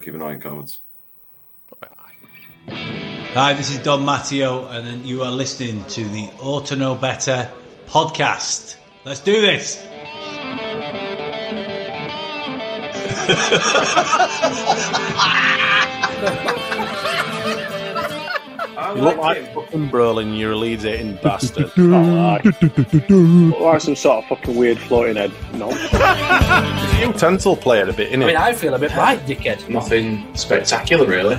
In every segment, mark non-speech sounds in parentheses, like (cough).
Keep an eye on comments. Hi, this is Don Matteo, and you are listening to the Auto Know Better podcast. Let's do this. (laughs) You look like fucking Brolin, you're a Leeds eating (laughs) bastard. Look (laughs) like some sort of fucking weird floating head. No. (laughs) He's a utensil player a bit, innit? I mean, I feel a bit like dickhead. Nothing spectacular, really.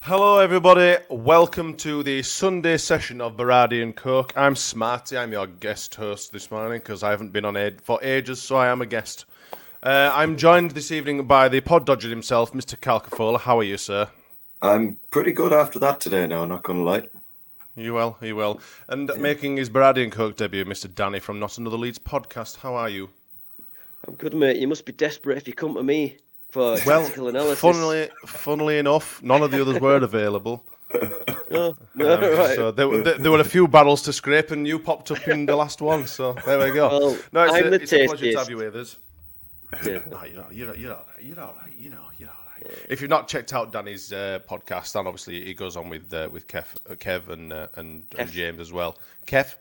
Hello, everybody. Welcome to the Sunday session of Berardi and Coke. I'm Smarty. I'm your guest host this morning because I haven't been on air for ages, so I am a guest. Uh, I'm joined this evening by the pod dodger himself, Mr. Calcafola. How are you, sir? I'm pretty good after that today now, not going to lie. You well, you well. And making his Berardi and Coke debut, Mr. Danny from Not Another Leeds podcast. How are you? I'm good, mate. You must be desperate if you come to me for (laughs) Well, tactical analysis. funnily, funnily enough, none of the others were available. (laughs) Oh, no, Um, right. So there, were- there, there were a few barrels to scrape, and you popped up in the last one. So there we go. Well, no, it's, I'm a, the it's a pleasure to have you with us. Yeah. No, (laughs) you're, you're, you're all right. You're all right. You know, you're all right. If you've not checked out Danny's uh, podcast, and obviously he goes on with uh, with Kev, uh, Kev and, uh, and, and James as well. Kev.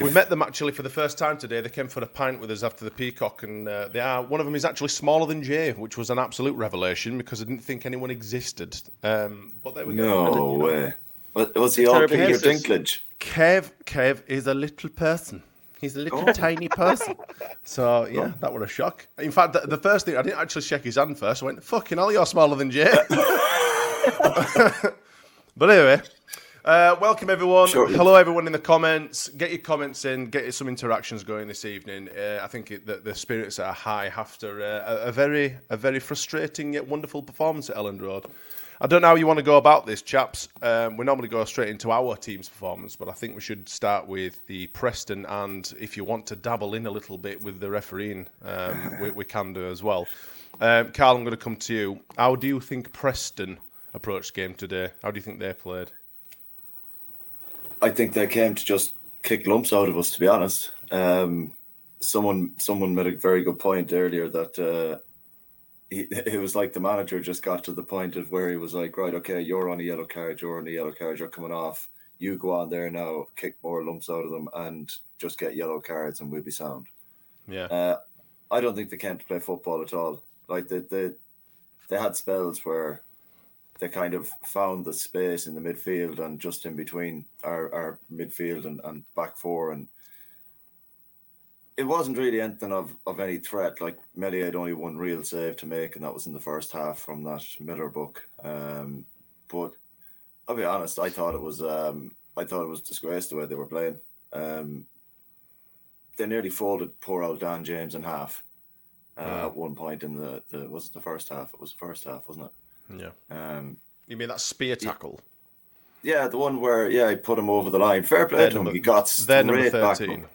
We met them actually for the first time today. They came for a pint with us after the Peacock, and uh, they are one of them is actually smaller than Jay, which was an absolute revelation because I didn't think anyone existed. Um, but there we go. No way. Was he all Peter. Dinklage? Kev, Kev is a little person. He's a little tiny person. So yeah, that was a shock. In fact, the, the first thing I didn't actually shake his hand first. I went, "Fucking hell, you're smaller than Jay." (laughs) but anyway, uh, welcome everyone. Sure. Hello everyone in the comments. Get your comments in. Get some interactions going this evening. Uh, I think it, the, the spirits are high after uh, a, a very, a very frustrating yet wonderful performance at Elland Road. I don't know how you want to go about this, chaps. Um, we normally go straight into our team's performance, but I think we should start with the Preston. And if you want to dabble in a little bit with the refereeing, um, (laughs) we, we can do as well. Um, Carl, I'm going to come to you. How do you think Preston approached the game today? How do you think they played? I think they came to just kick lumps out of us, to be honest. Um, someone someone made a very good point earlier that uh, he, it was like the manager just got to the point of where he was like, right, okay, you're on a yellow card, you're on a yellow card, you're coming off. You go on there now, kick more lumps out of them, and just get yellow cards, and we'll be sound. Yeah. Uh, I don't think they came to play football at all. Like they, they, they had spells where they kind of found the space in the midfield and just in between our, our midfield and, and back four and it wasn't really anything of, of any threat. Like Melly had only one real save to make, and that was in the first half from that Miller book. Um, but I'll be honest, I thought it was um, I thought it was disgrace the way they were playing. Um, they nearly folded poor old Dan James in half uh, Yeah. at one point in the, the was it the first half? It was the first half, wasn't it? Yeah. Um, You mean that spear tackle? yeah, the one where yeah, he put him over the line. Fair play Their to him. He got their number straight back up.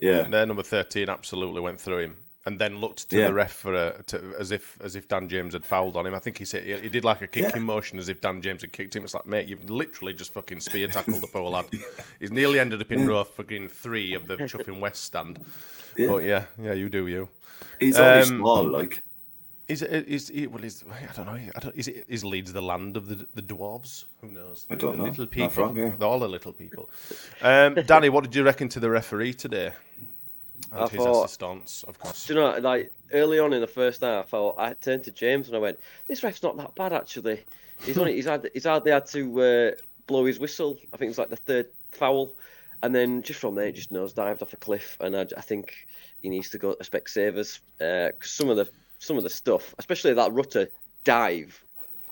Yeah, Their number 13 absolutely went through him. and then looked to Yeah. the ref for a, to, as if as if Dan James had fouled on him. I think he said he, he did like a kicking Yeah. motion as if Dan James had kicked him. It's like, mate, you've literally just fucking spear tackled the poor lad. (laughs) He's nearly ended up in row fucking three of the Chuffing West stand. Yeah. But yeah, yeah, you do you. He's only Um, small, like. Is it? Is it? Well, is I don't know. I don't, is it? Is Leeds the land of the the dwarves? Who knows? I don't the know. Little people. from. They're all the little people. Um, Danny, what did you reckon to the referee today? And I his thought- assistants, of course. Do you know, like early on in the first half, I, I turned to James and I went, "This ref's not that bad actually. He's (laughs) only he's had he's hardly had to uh, blow his whistle. I think it's like the third foul, and then just from there, it just nosedived off a cliff. And I, I think he needs to go to Specsavers because some of the some of the stuff, especially that Rutter dive,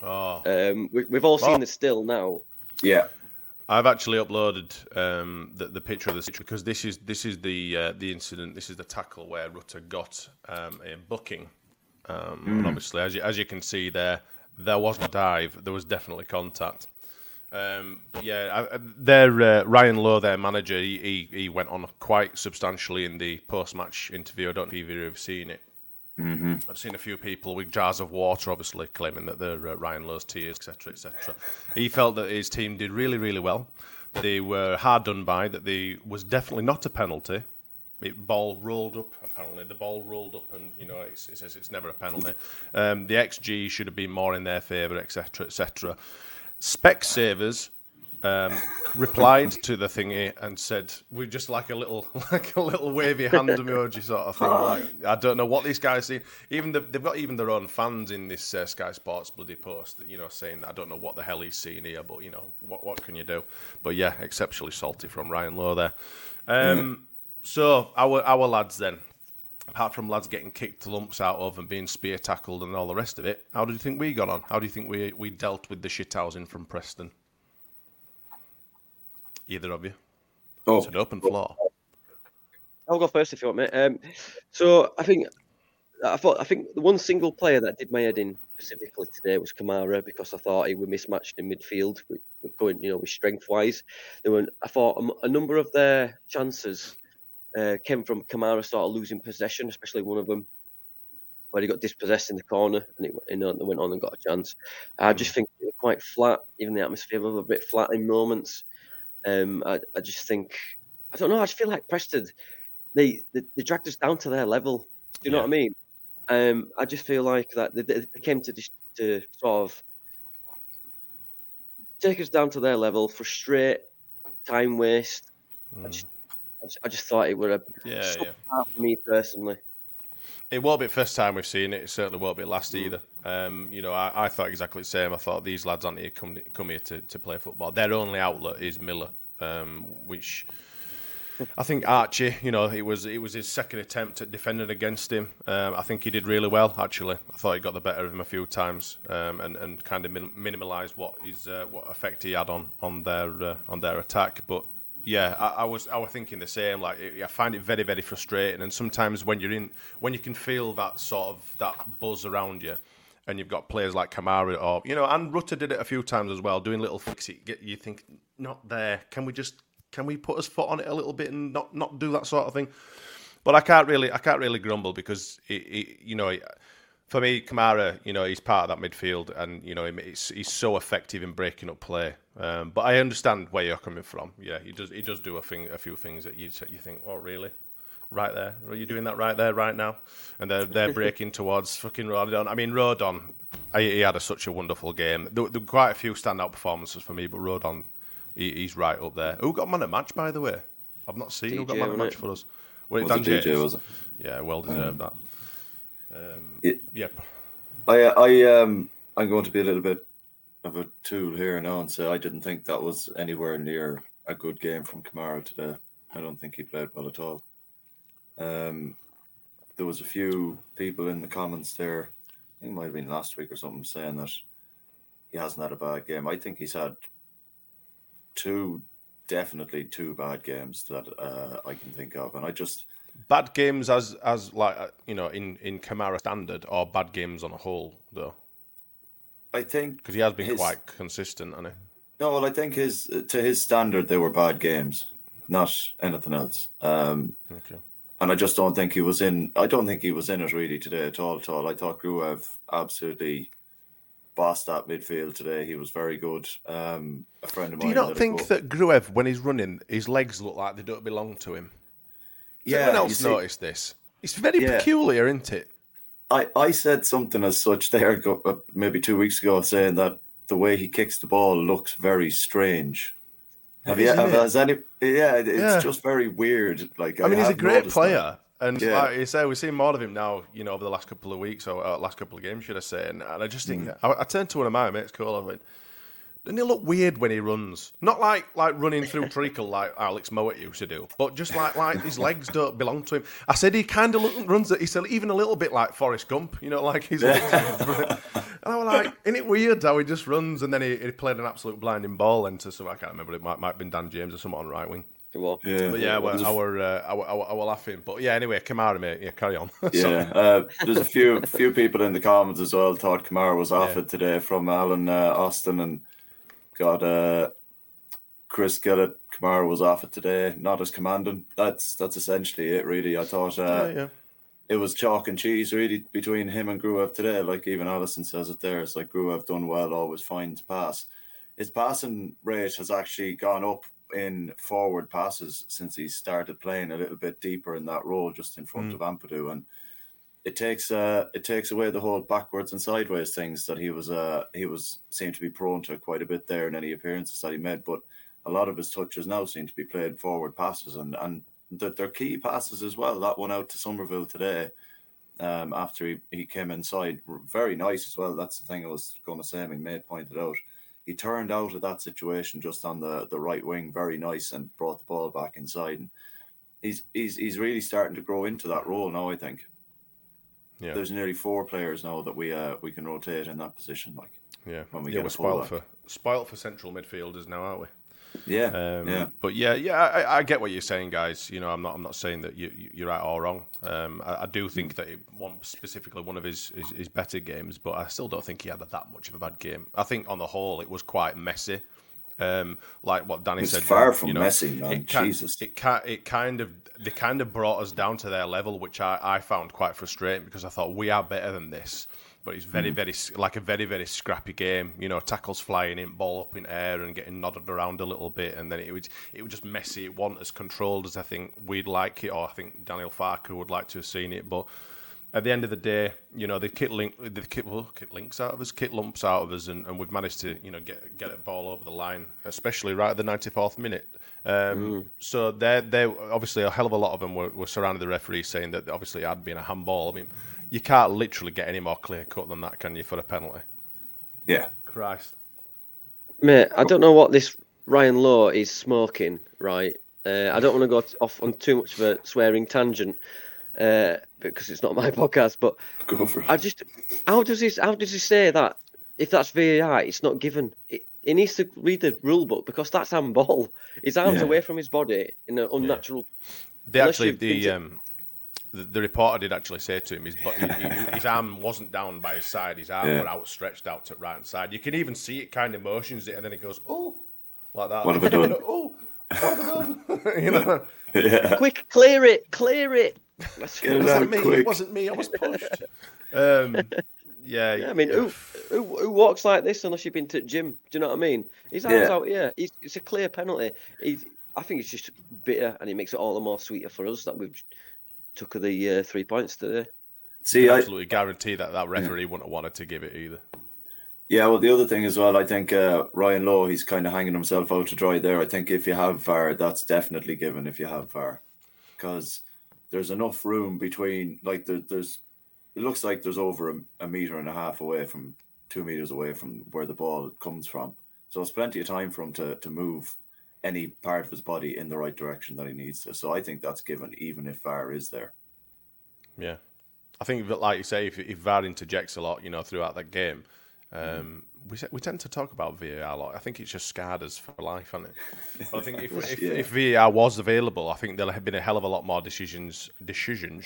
Oh, um, we, we've all seen Oh. the still now. Yeah. I've actually uploaded um, the, the picture of this because this is this is the uh, the incident. This is the tackle where Rutter got um, a booking, um, and obviously, as you, as you can see there, there was a dive. There was definitely contact. Um, yeah, I, their uh, Ryan Lowe, their manager, he, he he went on quite substantially in the post-match interview. I don't know if you've seen it. Mm-hmm. I've seen a few people with jars of water, obviously claiming that they're uh, Ryan Lowe's tears, etc., etc. He felt that his team did really, really well. They were hard done by. That they was definitely not a penalty. It ball rolled up. Apparently, the ball rolled up, and you know it says it's never a penalty. Um, the XG should have been more in their favour, etc., etc. Specsavers um, replied to the thingy and said, "We just like a little, (laughs) like a little wavy hand emoji sort of thing." Like, I don't know what these guys see. Even the, they've got even their own fans in this uh, Sky Sports bloody post, you know, saying, "I don't know what the hell he's seeing here, but you know, what what can you do?" But yeah, exceptionally salty from Ryan Lowe there. Um, So our our lads then, apart from lads getting kicked lumps out of and being spear tackled and all the rest of it, how do you think we got on? How do you think we we dealt with the shithousing from Preston? Either of you? Oh, It's an open floor. I'll go first if you want, mate. Um, so I think I thought I think the one single player that did my head in specifically today was Kamara because I thought he was mismatched in midfield, with, with going you know with strength wise. There were I thought a number of their chances uh, came from Kamara sort of losing possession, especially one of them where he got dispossessed in the corner and it you know, they went on and got a chance. I just think they were quite flat, even the atmosphere was a bit flat in moments. Um, I, I just think I don't know. I just feel like Preston they, they they dragged us down to their level. Do you know Yeah. what I mean? Um, I just feel like that they, they came to dis- to sort of take us down to their level, frustrate, time waste. I, just, I just I just thought it were a Yeah, so yeah. for me personally. It won't be the first time we've seen it. It certainly won't be last either. Um, you know, I, I thought exactly the same. I thought these lads aren't here come come here to, to play football. Their only outlet is Miller, um, which I think Archie. You know, it was it was his second attempt at defending against him. Um, I think he did really well. Actually, I thought he got the better of him a few times um, and and kind of min- minimalised what his uh, what effect he had on on their uh, on their attack. But yeah, I, I was I was thinking the same. Like I find it very very frustrating, and sometimes when you're in when you can feel that sort of that buzz around you, and you've got players like Kamara or you know, and Rutter did it a few times as well, doing little fix it. Get you think not there? Can we just can we put his foot on it a little bit and not not do that sort of thing? But I can't really I can't really grumble because it, it, you know. For me, Kamara, you know, he's part of that midfield, and you know, he's, he's so effective in breaking up play. Um, but I understand where you're coming from. Yeah, he does. He does do a thing, a few things that you you think, oh, really? Right there, are you doing that right there, right now? And they're they're (laughs) breaking towards fucking Rodon. I mean, Rodon, I, he had a, such a wonderful game. There, there were quite a few standout performances for me, but Rodon, he, he's right up there. Who got man of match, by the way? I've not seen who got man of match it? for us. Was it Was Dan DJ, was it? Yeah, well deserved that. Um, Yeah. Yep. I, I, um, I'm going to be a little bit of a tool here now and say I didn't think that was anywhere near a good game from Kamara today. I don't think he played well at all. Um, there was a few people in the comments there. I think it might have been last week or something saying that he hasn't had a bad game. I think he's had two, definitely two bad games that uh, I can think of, and I just Bad games as as like uh, you know in in Kamara standard or bad games on a whole though I think because he has been his- quite consistent, hasn't No, well, I think his to his standard they were bad games, not anything else. Um. Okay. and I just don't think he was in. I don't think he was in it really today at all. At all, I thought Gruev absolutely bossed that midfield today. He was very good. Um, a friend of Do mine. you not think that Gruev, when he's running, his legs look like they don't belong to him? Yeah, anyone else noticed this? It's very Yeah. peculiar, isn't it? I, I said something as such there uh, maybe two weeks ago, saying that the way he kicks the ball looks very strange. Have you? Isn't Have, has any? Yeah, it's Yeah. just very weird. Like I mean, he's a great noticed that. player. And Yeah. like you say, we've seen more of him now, you know, over the last couple of weeks or uh, last couple of games, should I say? And, and I just think Mm. I, I turned to one of my mates, Cole. I went, "Doesn't he look weird when he runs? Not like like running through (laughs) treacle like Alex Mowatt used to do, but just like like his legs don't belong to him." I said he kind of look, runs. He said even a little bit like Forrest Gump, you know, like his. legs. (laughs) and I was like, "Isn't it weird how he just runs?" And then he, he played an absolute blinding ball into some. I can't remember. It might might have been Dan James or someone on right wing. It was. Yeah, But yeah, It we're, was a- our, uh, our, our, our laughing. But yeah, anyway, Kamara, mate. Yeah, carry on. (laughs) Yeah, uh, there's a few few people in the comments as well thought Kamara was offered Yeah. today from Alan uh, Austin and got uh, Chris Gillett. Kamara was off it today, not as commanding. That's that's essentially it, really. I thought uh, yeah, yeah. it was chalk and cheese really between him and Gruev today. Like even Allison says it there. It's like Gruev done well, always fine to pass. His passing rate has actually gone up in forward passes since he started playing a little bit deeper in that role, just in front of Ampadu, and it takes uh it takes away the whole backwards and sideways things that he was uh he was seemed to be prone to quite a bit there in any appearances that he made, but a lot of his touches now seem to be played forward passes and and that they're key passes as well. That one out to Summerville today, um, after he, he came inside, very nice as well. That's the thing I was going to say. I mean, Made pointed out he turned out of that situation just on the, the right wing, very nice, and brought the ball back inside. And he's he's he's really starting to grow into that role now. I think Yeah, there's nearly four players now that we uh we can rotate in that position. Like yeah. when we yeah, get we're a spoiled for spoiled for central midfielders now, aren't we? yeah, Um, yeah. But yeah, yeah, I, I get what you're saying, guys. You know, I'm not, I'm not saying that you, you- you're right or wrong. Um, I, I do think that it one specifically one of his, his his better games, but I still don't think he had that much of a bad game. I think on the whole, it was quite messy. Um, like what Danny said. It's said, far you from know, messy, man. It Jesus. it it kind of they kind of brought us down to their level, which I, I found quite frustrating because I thought we are better than this. But it's Hmm. very, very like a very, very scrappy game. You know, tackles flying in, ball up in air, and getting nodded around a little bit, and then it was it was just messy. It wasn't as controlled as I think we'd like it, or I think Daniel Farke would like to have seen it. But at the end of the day, you know, the kit link, the kit, well, kit links out of us, kit lumps out of us, and, and we've managed to, you know, get get a ball over the line, especially right at the ninety fourth minute. Um, So they're they obviously a hell of a lot of them were, were surrounding the referee saying that obviously it had been a handball. I mean, you can't literally get any more clear cut than that, can you, for a penalty? yeah. Christ. Mate, I don't know what this Ryan Lowe is smoking, right? Uh, I don't want to go off on too much of a swearing tangent uh, because it's not my (laughs) podcast. But Go for it. I just, how does this? How does he say that? If that's VAR, it's not given. It, he needs to read the rule book because that's handball. His arms Yeah. away from his body in an unnatural. They actually the to- um, the, the reporter did actually say to him his but he, he- his arm wasn't down by his side. His arm Yeah. were outstretched out to right hand side. You can even see it kind of motions it, and then it goes oh like that. What have I (laughs) done? oh, what have I done? (laughs) you know, yeah. Quick, clear it, clear it. That's- Get it it wasn't out me. quick. It wasn't me. I was pushed. (laughs) um, yeah, Yeah, I mean, who, who who walks like this unless you've been to gym? Do you know what I mean? His arms Yeah. out, yeah. He's, it's a clear penalty. He's, I think it's just bitter, and it makes it all the more sweeter for us that we've took the uh, three points today. See, I, absolutely guarantee that that referee wouldn't have wanted to give it either. Yeah, well, the other thing as well, I think uh, Ryan Lowe, he's kind of hanging himself out to dry there. I think if you have VAR, that's definitely given if you have VAR, because there's enough room between, like, there, there's, it looks like there's over a, a meter and a half away from, two meters away from where the ball comes from. So it's plenty of time for him to, to move any part of his body in the right direction that he needs to. So I think that's given, even if VAR is there. Yeah, I think that, like you say, if, if VAR interjects a lot, you know, throughout that game, um, we we tend to talk about VAR a lot. I think it's just scarred us for life, hasn't it? But I think if, if, Yeah. if VAR was available, I think there'll have been a hell of a lot more decisions. Decisions.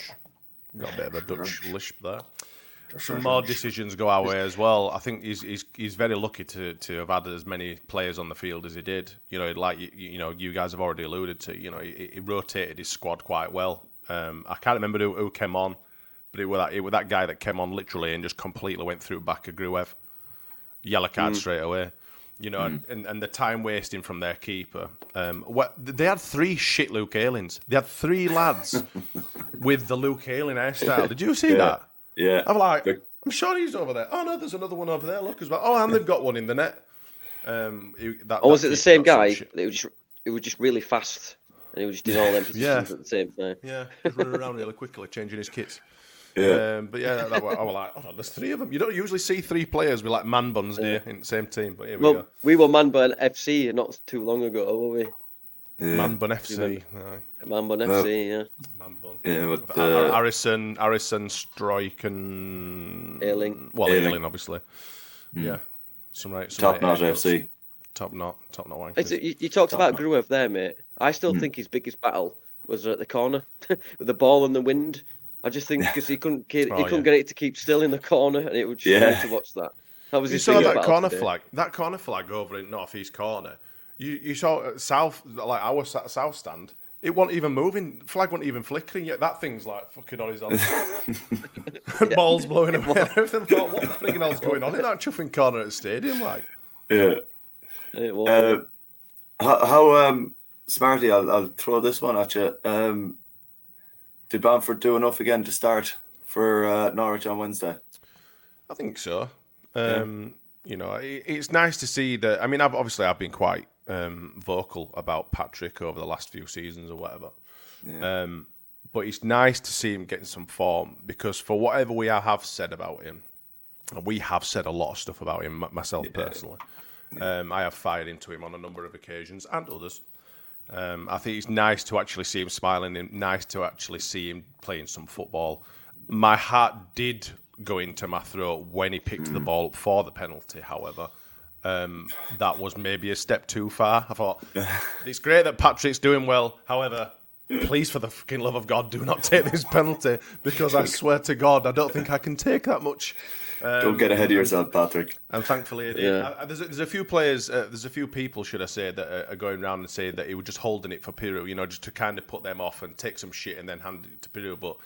Got a bit of a Dutch lisp there. Some more decisions go our way as well. I think he's he's he's very lucky to to have had as many players on the field as he did. You know, like you, you know, you guys have already alluded to. You know, he, he rotated his squad quite well Um, I can't remember who, who came on, but it was that it was that guy that came on literally and just completely went through back of Gruev. Yellow card Mm. straight away. You know, and, and the time wasting from their keeper. Um, what they had three shit Luke Aylings. They had three lads (laughs) with the Luke Ayling hairstyle. Did you see Yeah. that? Yeah. I'm like, I'm sure he's over there. Oh no, there's another one over there. Look as well. Oh, and they've got one in the net. Um, that, Or was that it the same guy? It was just it was just really fast, and he was just doing all them (laughs) positions Yeah. at the same time. Yeah, just running around really quickly, changing his kits. Yeah. Um, but yeah, that, that, I was like, oh, there's three of them. You don't usually see three players with like man buns, do you, in the same team? But here we Well, go. we were Manburn FC not too long ago, were we? yeah. Man bun FC. Aye. Manburn FC, yeah. Man bun. Yeah, with, Uh, Harrison, Harrison, Struijk, and Ayling. Well, Ayling. Ayling, obviously. Yeah, some right. Some Top right Knot. FC. Top knot, top knot wankers. You, you talked about Gruev there, mate. I still think his biggest battle was at the corner (laughs) with the ball and the wind. I just think because he couldn't ke- he Oh, couldn't yeah. get it to keep still in the corner, and it was just Yeah. yeah. to watch that. That was You saw that corner today. flag, that corner flag over in northeast corner. You you saw uh, south, like our s- south stand. It wasn't even moving. Flag wasn't even flickering yet. That thing's like fucking horizontal. (laughs) (laughs) Balls blowing away. (laughs) Everything thought, what the friggin' hell's going on in that chuffing corner at the stadium? Like, Yeah. It was, Uh, how, how um, Smarty, I'll, I'll throw this one at you. Um, did Bamford do enough again to start for uh, Norwich on Wednesday? I think so. Um, You know, it, it's nice to see that. I mean, I've obviously I've been quite um, vocal about Patrick over the last few seasons or whatever. Um, but it's nice to see him getting some form because for whatever we have said about him, and we have said a lot of stuff about him myself personally. Um, I have fired into him on a number of occasions and others. Um, I think it's nice to actually see him smiling and nice to actually see him playing some football. My heart did go into my throat when he picked the ball up for the penalty, however. Um, that was maybe a step too far. I thought (laughs) it's great that Patrick's doing well. However, please, for the fucking love of God, do not take this penalty because I (laughs) swear to God, I don't think I can take that much. Don't get ahead of yourself, Patrick. And thankfully, it, Yeah. uh, there's, a, there's a few players, uh, there's a few people, should I say, that are, are going around and saying that he was just holding it for Piroe, you know, just to kind of put them off and take some shit and then hand it to Piroe. But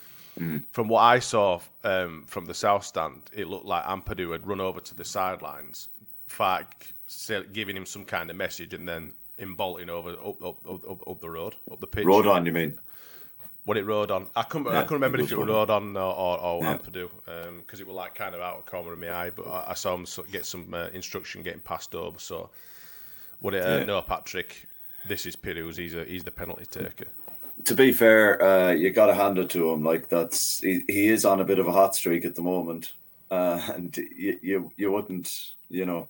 from what I saw um, from the south stand, it looked like Ampadu had run over to the sidelines, Farke say, giving him some kind of message, and then him bolting over up, up, up, up, up the road, up the pitch. Rodon, you mean? What it rode on? I couldn't. I couldn't remember it if it rode on or, or, or Yeah. Ampadu because it was like kind of out of corner of my eye. But I, I saw him get some uh, instruction getting passed over. So, what it? Uh, Yeah. No, Patrick. This is Piroe's. He's a, he's the penalty taker. To be fair, uh, you got to hand it to him. Like that's he, he is on a bit of a hot streak at the moment, uh, and you, you you wouldn't you know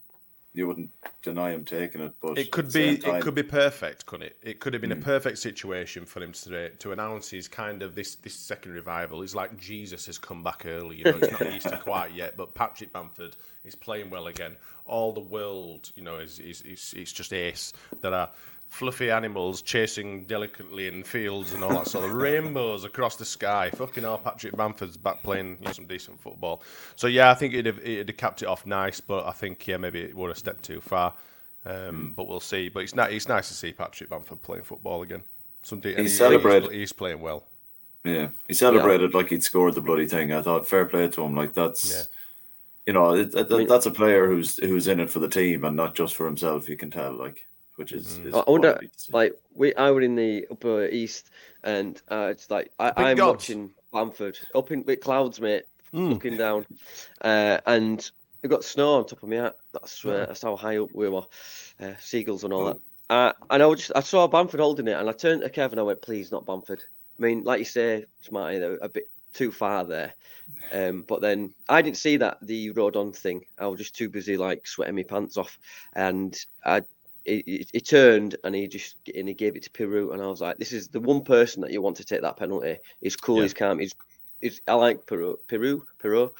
you wouldn't deny him taking it. But It could be. same It could be perfect, couldn't it? It could have Hmm. been a perfect situation for him to to announce his kind of this this second revival. It's like Jesus has come back early. You know, it's not Easter (laughs) quite yet, but Patrick Bamford is playing well again. All the world, you know, is is, is it's just ace. There are fluffy animals chasing delicately in fields and all that sort of (laughs) rainbows across the sky. Fucking hell, Patrick Bamford's back playing you know, some decent football. So yeah, I think it'd have, it'd have capped it off nice, but I think yeah maybe it would have stepped too far. Um, but we'll see. But it's not. It's nice to see Patrick Bamford playing football again. Some de- and he- celebrated. He's, he's playing well. Yeah, he celebrated like he'd scored the bloody thing. I thought fair play to him. Like that's, Yeah. you know, it, it- that's a player who's who's in it for the team and not just for himself. You can tell, like, which is. Mm. is I wonder, quality to see. like we, I were in the upper east, and uh, it's like I, Big I'm gods. watching Bamford up in with clouds, mate, Hmm. looking down, uh, and we got snow on top of me. hat. That's uh, that's how high up we were, uh, seagulls and all that. Uh, and I was just, I saw Bamford holding it, and I turned to Kevin. I went, "Please, not Bamford." I mean, like you say, Smarty, they're a bit too far there. Um, but then I didn't see that the Rodon thing. I was just too busy like sweating my pants off, and I he, turned and he just and he gave it to Piroe, and I was like, this is the one person that you want to take that penalty. He's cool, Yeah. he's calm, he's, he's I like Piroe, Piroe, Piroe,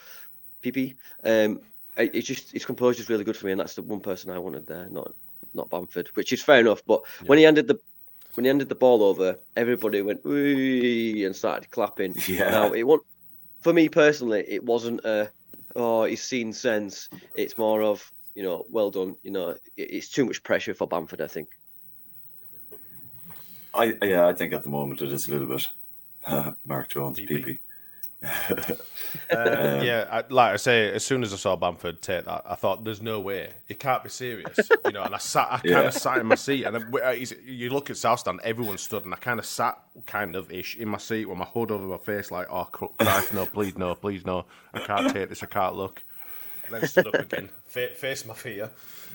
PP. Um, it- it's just his composure is really good for me, and that's the one person I wanted there, not not Bamford, which is fair enough. But when he handed the when he handed the ball over, everybody went Wee! and started clapping. (laughs) Yeah. Now it wasn't for me personally. It wasn't a oh he's seen sense. It's more of you know well done. You know it's too much pressure for Bamford. I think. I yeah, I think at the moment it is a little bit. Uh, Mark Jones, PP. (laughs) uh, um, yeah, I, like I say, as soon as I saw Bamford take that, I thought, "There's no way it can't be serious," (laughs) you know. And I sat, I kind Yeah. of sat in my seat, and I, uh, you look at South Stand, everyone stood, and I kind of sat, kind of ish, in my seat with my hood over my face, like, "Oh Christ, no, please, no, please, no, I can't take this, I can't look." Then stood up again, fa- faced my fear,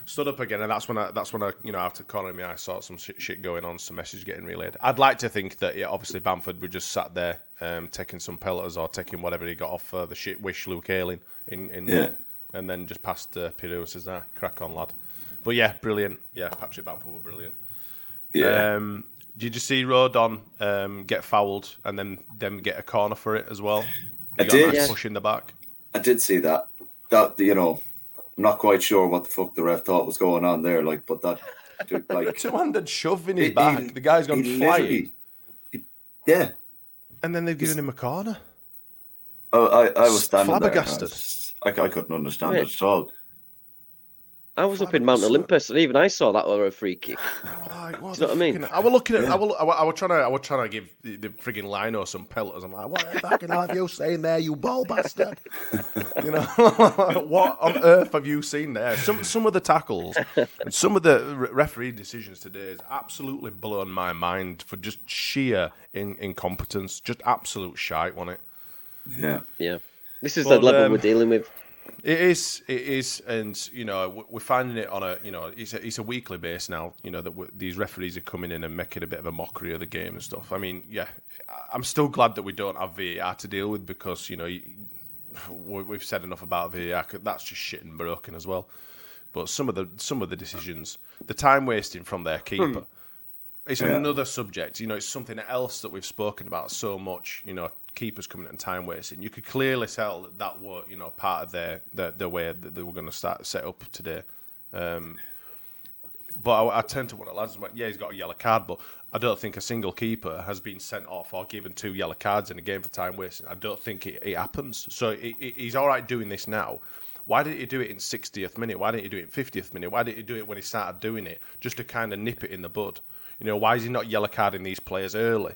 stood up again, and that's when I, that's when I, you know, after corner me, I saw some shit, shit going on, some messages getting relayed. I'd like to think that, yeah, obviously Bamford would just sat there, um, taking some pelters or taking whatever he got off uh, the shit wish Luke Ayling in, in Yeah. and then just passed uh, Piroe and says, "Ah, crack on, lad." But yeah, brilliant. Yeah, Patrick Bamford were brilliant. Yeah. Um, did you see Rodon um, get fouled and then them get a corner for it as well? I got did. nice Yeah. push in the back. I did see that. That you know, I'm not quite sure what the fuck the ref thought was going on there. Like, but that, dude, (laughs) like, Two-handed shove in his he- back. he- the guy's gone he flying. literally- he- yeah. And then they've given him a corner. Oh, I, I was standing I Flabbergasted. was just- I, I couldn't understand Wait. it at all. I was up in Mount Olympus, and even I saw that over a free kick. Like, what Do you know what I mean? I was looking at. I was, I was, I was trying to. I was trying to give the, the frigging Lino some pelters. I'm like, what the fucking hell have you seen there, you ball bastard? you know, (laughs) what on earth have you seen there? Some some of the tackles and some of the re- referee decisions today has absolutely blown my mind for just sheer in, incompetence, just absolute shite on it. Yeah. Yeah, this is Well, the level um, we're dealing with. It is, it is, and you know we're finding it on a, you know, it's a, it's a weekly base now. You know that these referees are coming in and making a bit of a mockery of the game and stuff. I mean, yeah, I'm still glad that we don't have VAR to deal with because you know we- we've said enough about VAR. That's just shit and broken as well. But some of the some of the decisions, the time wasting from their keeper, hmm. it's Yeah. another subject. You know, it's something else that we've spoken about so much. You know, keepers coming and time wasting. You could clearly tell that that were you know part of their their way that they were going to start set up today. Um, but I, I tend to want to lads. Yeah, he's got a yellow card, but I don't think a single keeper has been sent off or given two yellow cards in a game for time wasting. I don't think it, it happens. So it, it, he's all right doing this now. Why didn't he do it in 60th minute? Why didn't he do it in 50th minute? Why didn't he do it when he started doing it just to kind of nip it in the bud? You know, why is he not yellow carding these players early?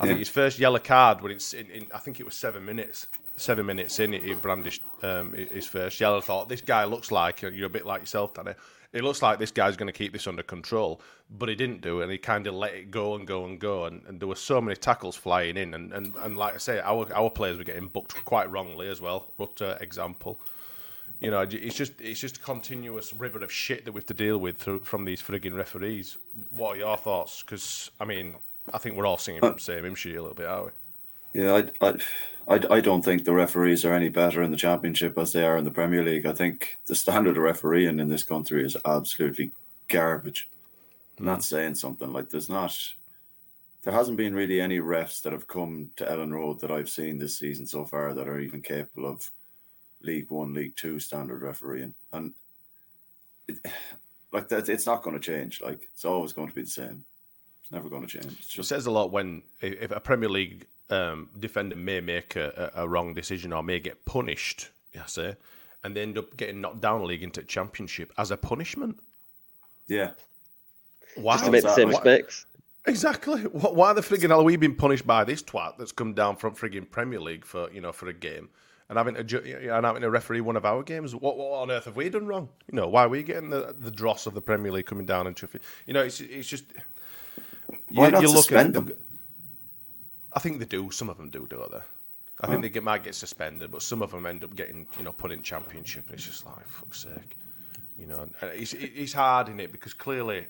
I think his first yellow card when it's in, in I think it was seven minutes. Seven minutes in, he brandished um, his first yellow. Thought this guy looks like you're a bit like yourself, Danny. It looks like this guy's going to keep this under control, but he didn't do it, and he kind of let it go and go and go. And, and there were so many tackles flying in, and, and, and like I say, our our players were getting booked quite wrongly as well. Rutter example. You know, it's just it's just a continuous river of shit that we have to deal with through, from these frigging referees. What are your thoughts? Because I mean, I think we're all singing uh, from the same hymn sheet a little bit, are we? Yeah, I, I, I, I don't think the referees are any better in the championship as they are in the Premier League. I think the standard of refereeing in this country is absolutely garbage. I'm not hmm. saying something like there's not. There hasn't been really any refs that have come to Elland Road that I've seen this season so far that are even capable of League One, League Two standard refereeing, and it, (sighs) like that, it's not going to change. Like it's always going to be the same. It's never going to change. It's It says a lot when if if a Premier League um, defender may make a, a, a wrong decision or may get punished, I say, and they end up getting knocked down a league into championship as a punishment. yeah. Why? Just to make the same Why- mistakes. Exactly. Why the frigging hell are we being punished by this twat that's come down from frigging Premier League for you know for a game and having to ju- and having to referee one of our games? What, what on earth have we done wrong? You know why are we getting the the dross of the Premier League coming down and chuffing? You know it's it's just Why not look at- them? I think they do. Some of them do, don't they? I think they get, might get suspended, but some of them end up getting, you know, put in championship, and it's just like, fuck's sake, you know. It's it's hard in it because clearly,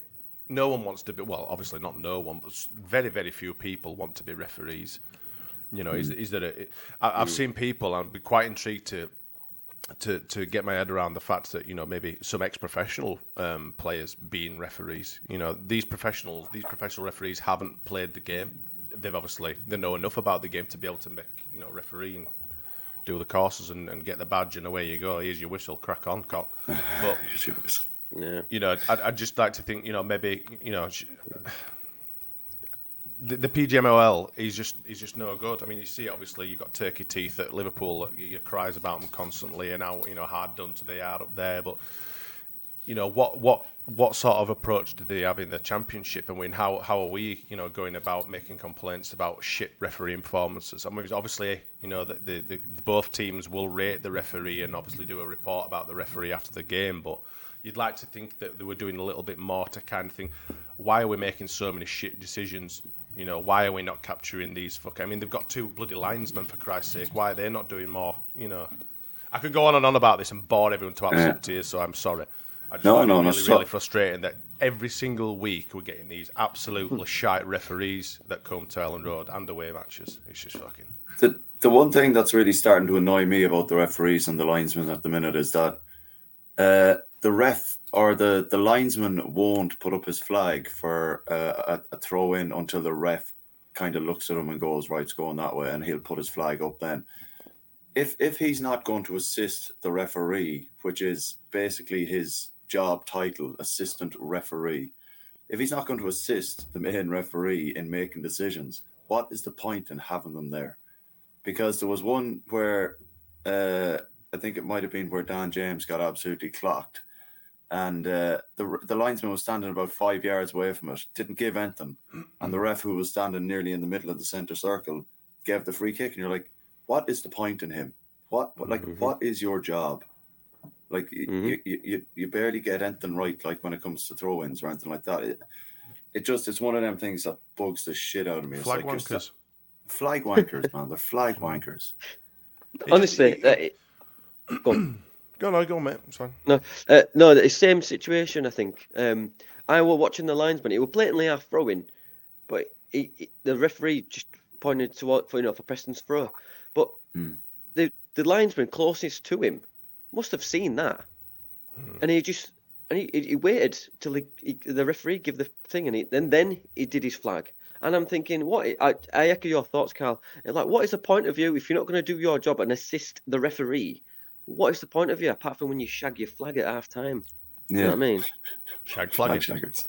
no one wants to be. Well, obviously not no one, but very very few people want to be referees. You know, is hmm. is there? A, I, I've hmm. seen people. I'd be quite intrigued to to to get my head around the fact that you know maybe some ex-professional um, players being referees. You know, these professionals, these professional referees haven't played the game. They've obviously they know enough about the game to be able to make you know referee and do the courses and, and get the badge and away you go. Here's your whistle, crack on, cock. (laughs) But Yeah. you know, I'd, I'd just like to think, you know, maybe, you know, sh- the, the PGMOL is just is just no good. I mean, you see, obviously, you've got Turkey Teeth at Liverpool. You cries about them constantly, and how you know hard done to they are up there. But you know, what what what sort of approach do they have in the championship? I mean, how how are we, you know, going about making complaints about shit refereeing performances? I mean, obviously, you know, the, the, the both teams will rate the referee and obviously do a report about the referee after the game, but you'd like to think that they were doing a little bit more to kind of think, why are we making so many shit decisions? You know, why are we not capturing these fuck? I mean, they've got two bloody linesmen for Christ's sake. Why are they not doing more? You know, I could go on and on about this and bore everyone to absolute yeah. tears. So I'm sorry. I just no, no, it no, really, really frustrating that every single week we're getting these absolutely (laughs) shite referees that come to Elland Road and away matches. It's just fucking. the the one thing that's really starting to annoy me about the referees and the linesmen at the minute is that uh, the ref or the the linesman won't put up his flag for a, a throw in until the ref kind of looks at him and goes, "Right, it's going that way," and he'll put his flag up then. If if he's not going to assist the referee, which is basically his job title, assistant referee, if he's not going to assist the main referee in making decisions, what is the point in having them there? Because there was one where uh, I think it might have been where Dan James got absolutely clocked, and uh, the the linesman was standing about five yards away from it, didn't give anything, and the ref who was standing nearly in the middle of the center circle gave the free kick, and you're like, what is the point in him? What what- like what is your job? Like y you, you, you you barely get anything right, like when it comes to throw-ins or anything like that. It, it just it's one of them things that bugs the shit out of me. It's Flag like, just wankers. that- flag wankers, man. They're flag wankers. Honestly, uh, it- (clears throat) go on. Go on, no, go on, mate. It's fine. No, uh, no, the same situation. I think. Um, I were watching the linesman. It was blatantly half throwing, but he, he- the referee just pointed to for you know for Preston's throw. But Hmm. the the linesman closest to him must have seen that, and he just and he, he he waited till he, he, the referee give the thing, and he, and then he did his flag. And I'm thinking, what? I, I echo your thoughts, Carl. Like, what is the point of you if you're not going to do your job and assist the referee? What is the point of you apart from when you shag your flag at half time? You know Yeah, what I mean? Shag flag flagging. shaggers.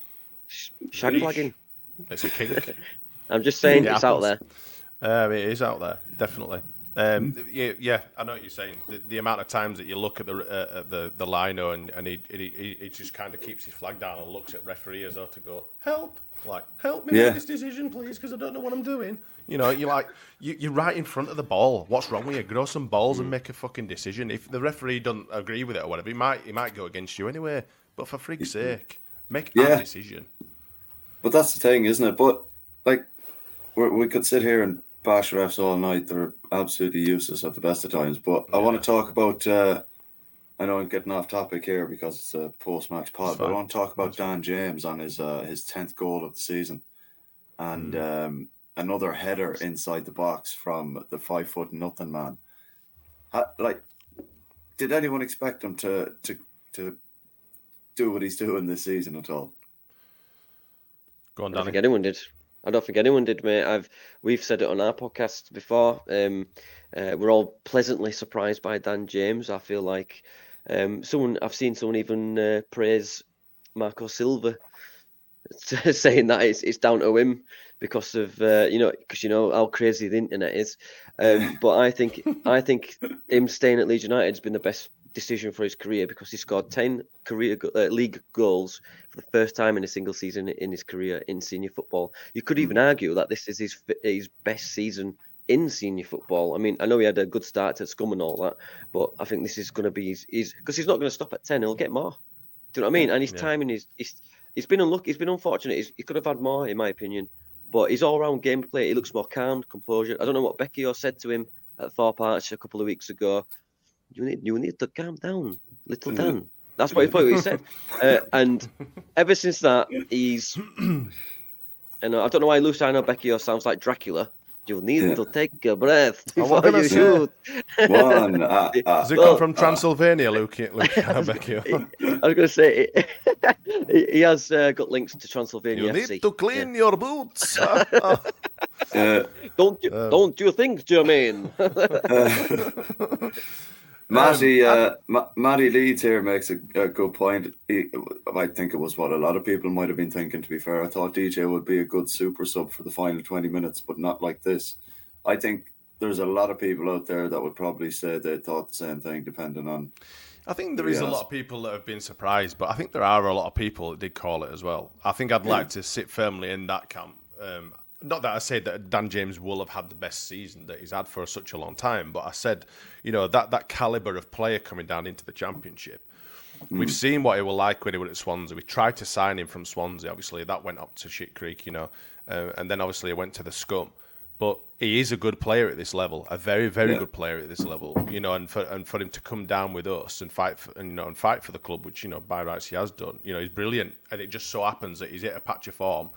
Shag flagging. It's a kink. (laughs) I'm just saying It it's out there. Um, it is out there, definitely. Um, yeah, yeah, I know what you're saying. The, the amount of times that you look at the uh, at the the lino and, and he, he he just kind of keeps his flag down and looks at referee as though to go help, like help me Yeah. make this decision, please, because I don't know what I'm doing. You know, you're like you, you're right in front of the ball. What's wrong with you? Grow some balls and make a fucking decision. If the referee doesn't agree with it or whatever, he might he might go against you anyway. But for freak's sake, make Yeah. a decision. But that's the thing, isn't it? But like, we could sit here and bash refs all night. They're absolutely useless at the best of times. But I want to talk about. Uh, I know I'm getting off topic here because it's a post-match pod, but I want to talk about Dan James on his uh, his tenth goal of the season, and um, another header inside the box from the five foot nothing man. Ha- like, did anyone expect him to to to do what he's doing this season at all? Go on, I don't think anyone did. I don't think anyone did, mate. I've we've said it on our podcast before. Um, uh, we're all pleasantly surprised by Dan James. I feel like um, someone I've seen someone even uh, praise Marco Silva, (laughs) saying that it's it's down to him because of uh, you know because you know how crazy the internet is. Um, (laughs) but I think I think him staying at Leeds United has been the best decision for his career because he scored ten career go- uh, league goals for the first time in a single season in his career in senior football. You could even argue that this is his his best season in senior football. I mean, I know he had a good start at Scum and all that, but I think this is going to be his because he's not going to stop at ten. He'll get more. Do you know what I mean? And his timing is he's, he's been unlucky. He's been unfortunate. He's, he could have had more, in my opinion. But his all-round gameplay, he looks more calm, composure. I don't know what Becchio said to him at Thorpe Arch a couple of weeks ago. You need, you need to calm down, little Dan. That's what he, what he said. (laughs) Uh, and ever since that, he's. (clears throat) And I don't know why Luciano Becchio sounds like Dracula. You need Yeah. to take a breath before you say- shoot. One, uh, uh, (laughs) Does it Well, come from Transylvania, Luke? (laughs) Luke Becchio? I was going to say he, he has uh, got links to Transylvania You FC. need to clean Yeah. your boots. uh, Don't you, Um, don't you think, Jermaine? Matty, uh, Ma- Matty Leeds here makes a, a good point. He, I think it was what a lot of people might have been thinking. To be fair, I thought DJ would be a good super sub for the final twenty minutes, but not like this. I think there's a lot of people out there that would probably say they thought the same thing, depending on I think there is a lot of people that have been surprised, but I think there are a lot of people that did call it as well. I think I'd like to sit firmly in that camp. Um, not that I say that Dan James will have had the best season that he's had for such a long time, but I said, you know, that that caliber of player coming down into the championship. Mm. We've seen what he was like when he was at Swansea. We tried to sign him from Swansea. Obviously, that went up to Shit Creek, you know, uh, and then obviously he went to the Scum. But he is a good player at this level, a very, very yeah. good player at this level, you know. And for and for him to come down with us and fight, for, and you know, and fight for the club, which you know by rights he has done, you know, he's brilliant. And it just so happens that he's hit a patch of form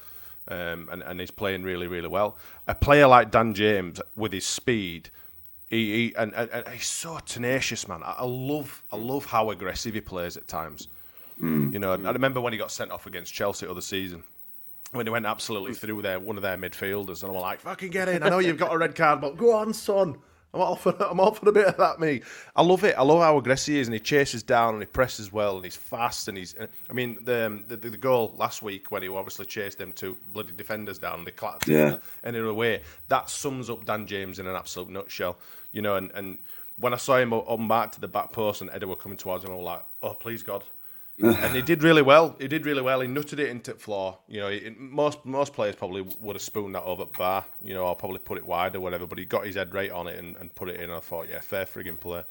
um, and, and he's playing really, really well. A player like Dan James with his speed, he, he and, and, and, he's so tenacious, man. I, I, love, I love how aggressive he plays at times. Mm. You know, I remember when he got sent off against Chelsea other season when he went absolutely through their one of their midfielders, and I'm like, "Fucking get in! I know you've got a red card, but go on, son." I'm all for I'm all for a bit of that, me. I love it. I love how aggressive he is, and he chases down and he presses well, and he's fast, and he's. I mean, the um, the, the goal last week when he obviously chased them two bloody defenders down, and they clattered yeah. and in a way that sums up Dan James in an absolute nutshell. You know, and and when I saw him on back to the back post and Eddie were coming towards him, I was like, oh please God, and he did really well. He did really well. He nutted it into the floor. You know, he, most most players probably would have spooned that over bar, you know, or probably put it wide or whatever. But he got his head right on it and, and put it in. I thought, yeah, fair frigging play.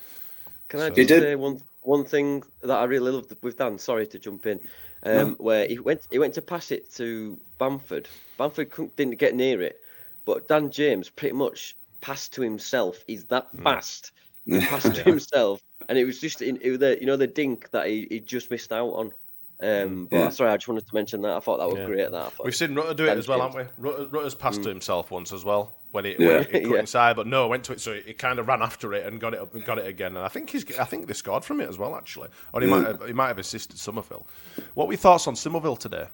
Can I just say one one thing that I really loved with Dan? Sorry to jump in, um, no. where he went he went to pass it to Bamford. Bamford didn't get near it, but Dan James pretty much passed to himself. He's that hmm. fast. He passed to (laughs) himself and it was just in, it was the you know the dink that he, he just missed out on. Um, but yeah. sorry, I just wanted to mention that. I thought that was yeah. great. That we've seen Rutter do it as well, haven't we? Rutter, Rutter's passed mm. to himself once as well when he, yeah. when (laughs) he, cut inside, but no, went to it, so he, kind of ran after it and got it up and got it again. And I think he's I think they scored from it as well, actually, or he might have, he might have assisted Summerville. What were your thoughts on Summerville today?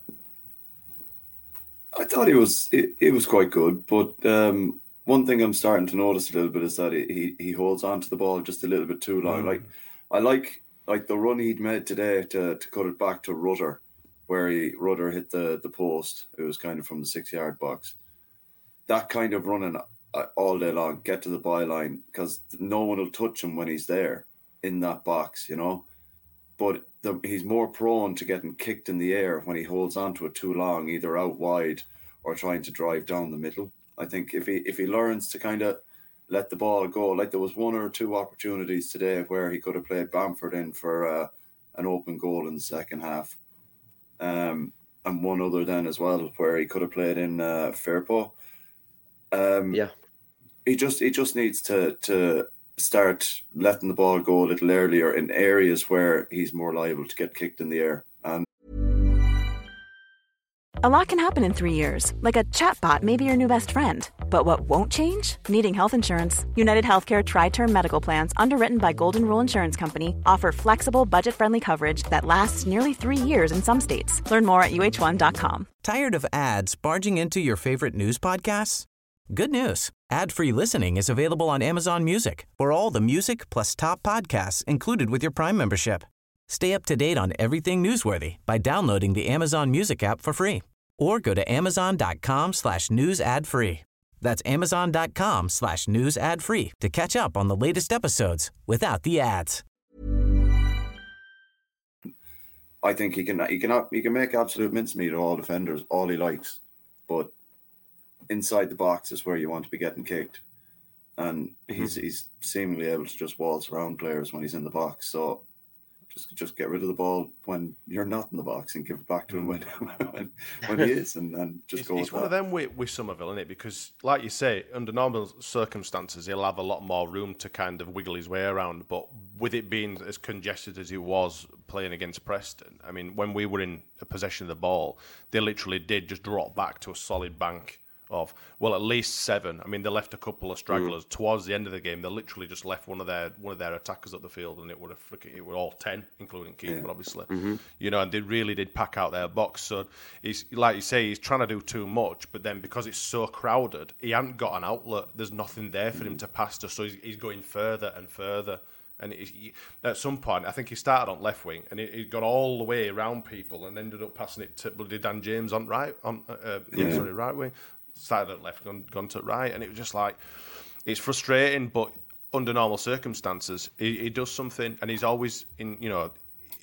I thought he was it, it was quite good, but um, one thing I'm starting to notice a little bit is that he he holds on to the ball just a little bit too long. Mm. Like I like like the run he'd made today to, to cut it back to Rutter, where he Rutter hit the the post. It was kind of from the six yard box. That kind of running uh, all day long, get to the byline because no one will touch him when he's there in that box, you know. But the, he's more prone to getting kicked in the air when he holds onto it too long, either out wide or trying to drive down the middle. I think if he if he learns to kind of let the ball go, like there was one or two opportunities today where he could have played Bamford in for uh, an open goal in the second half, um, and one other then as well where he could have played in uh, Firpo. Um, yeah, he just he just needs to to start letting the ball go a little earlier in areas where he's more liable to get kicked in the air. And a lot can happen in three years, like a chatbot may be your new best friend. But what won't change? Needing health insurance. United Healthcare Tri Term Medical Plans, underwritten by Golden Rule Insurance Company, offer flexible, budget friendly coverage that lasts nearly three years in some states. Learn more at uh1.com. Tired of ads barging into your favorite news podcasts? Good news ad free listening is available on Amazon Music for all the music plus top podcasts included with your Prime membership. Stay up to date on everything newsworthy by downloading the Amazon Music app for free or go to amazon.com slash news ad free. That's amazon.com slash news ad free to catch up on the latest episodes without the ads. I think he can he can he can make absolute mincemeat of all defenders, all he likes, but inside the box is where you want to be getting kicked, and he's mm-hmm. he's seemingly able to just waltz around players when he's in the box. So just just get rid of the ball when you're not in the box and give it back to him mm. (laughs) when when, when (laughs) he is, and then just it's, go. It's one that. of them with, with Summerville, isn't it? Because, like you say, under normal circumstances, he'll have a lot more room to kind of wiggle his way around. But with it being as congested as it was playing against Preston, I mean, when we were in possession of the ball, they literally did just drop back to a solid bank of well at least seven. I mean, they left a couple of stragglers mm. towards the end of the game. They literally just left one of their one of their attackers at the field, and it would have it were all ten, including Keeper, yeah. obviously. Mm-hmm. You know, and they really did pack out their box. So he's like you say, he's trying to do too much, but then because it's so crowded, he hasn't got an outlet. There's nothing there for mm. him to pass to, so he's, he's going further and further. And he, at some point, I think he started on left wing, and he, got all the way around people, and ended up passing it to bloody Dan James on right, on uh, uh yeah. sorry, right wing started at left, gone, gone to right, and it was just like it's frustrating. But under normal circumstances, he, he does something, and he's always in. You know,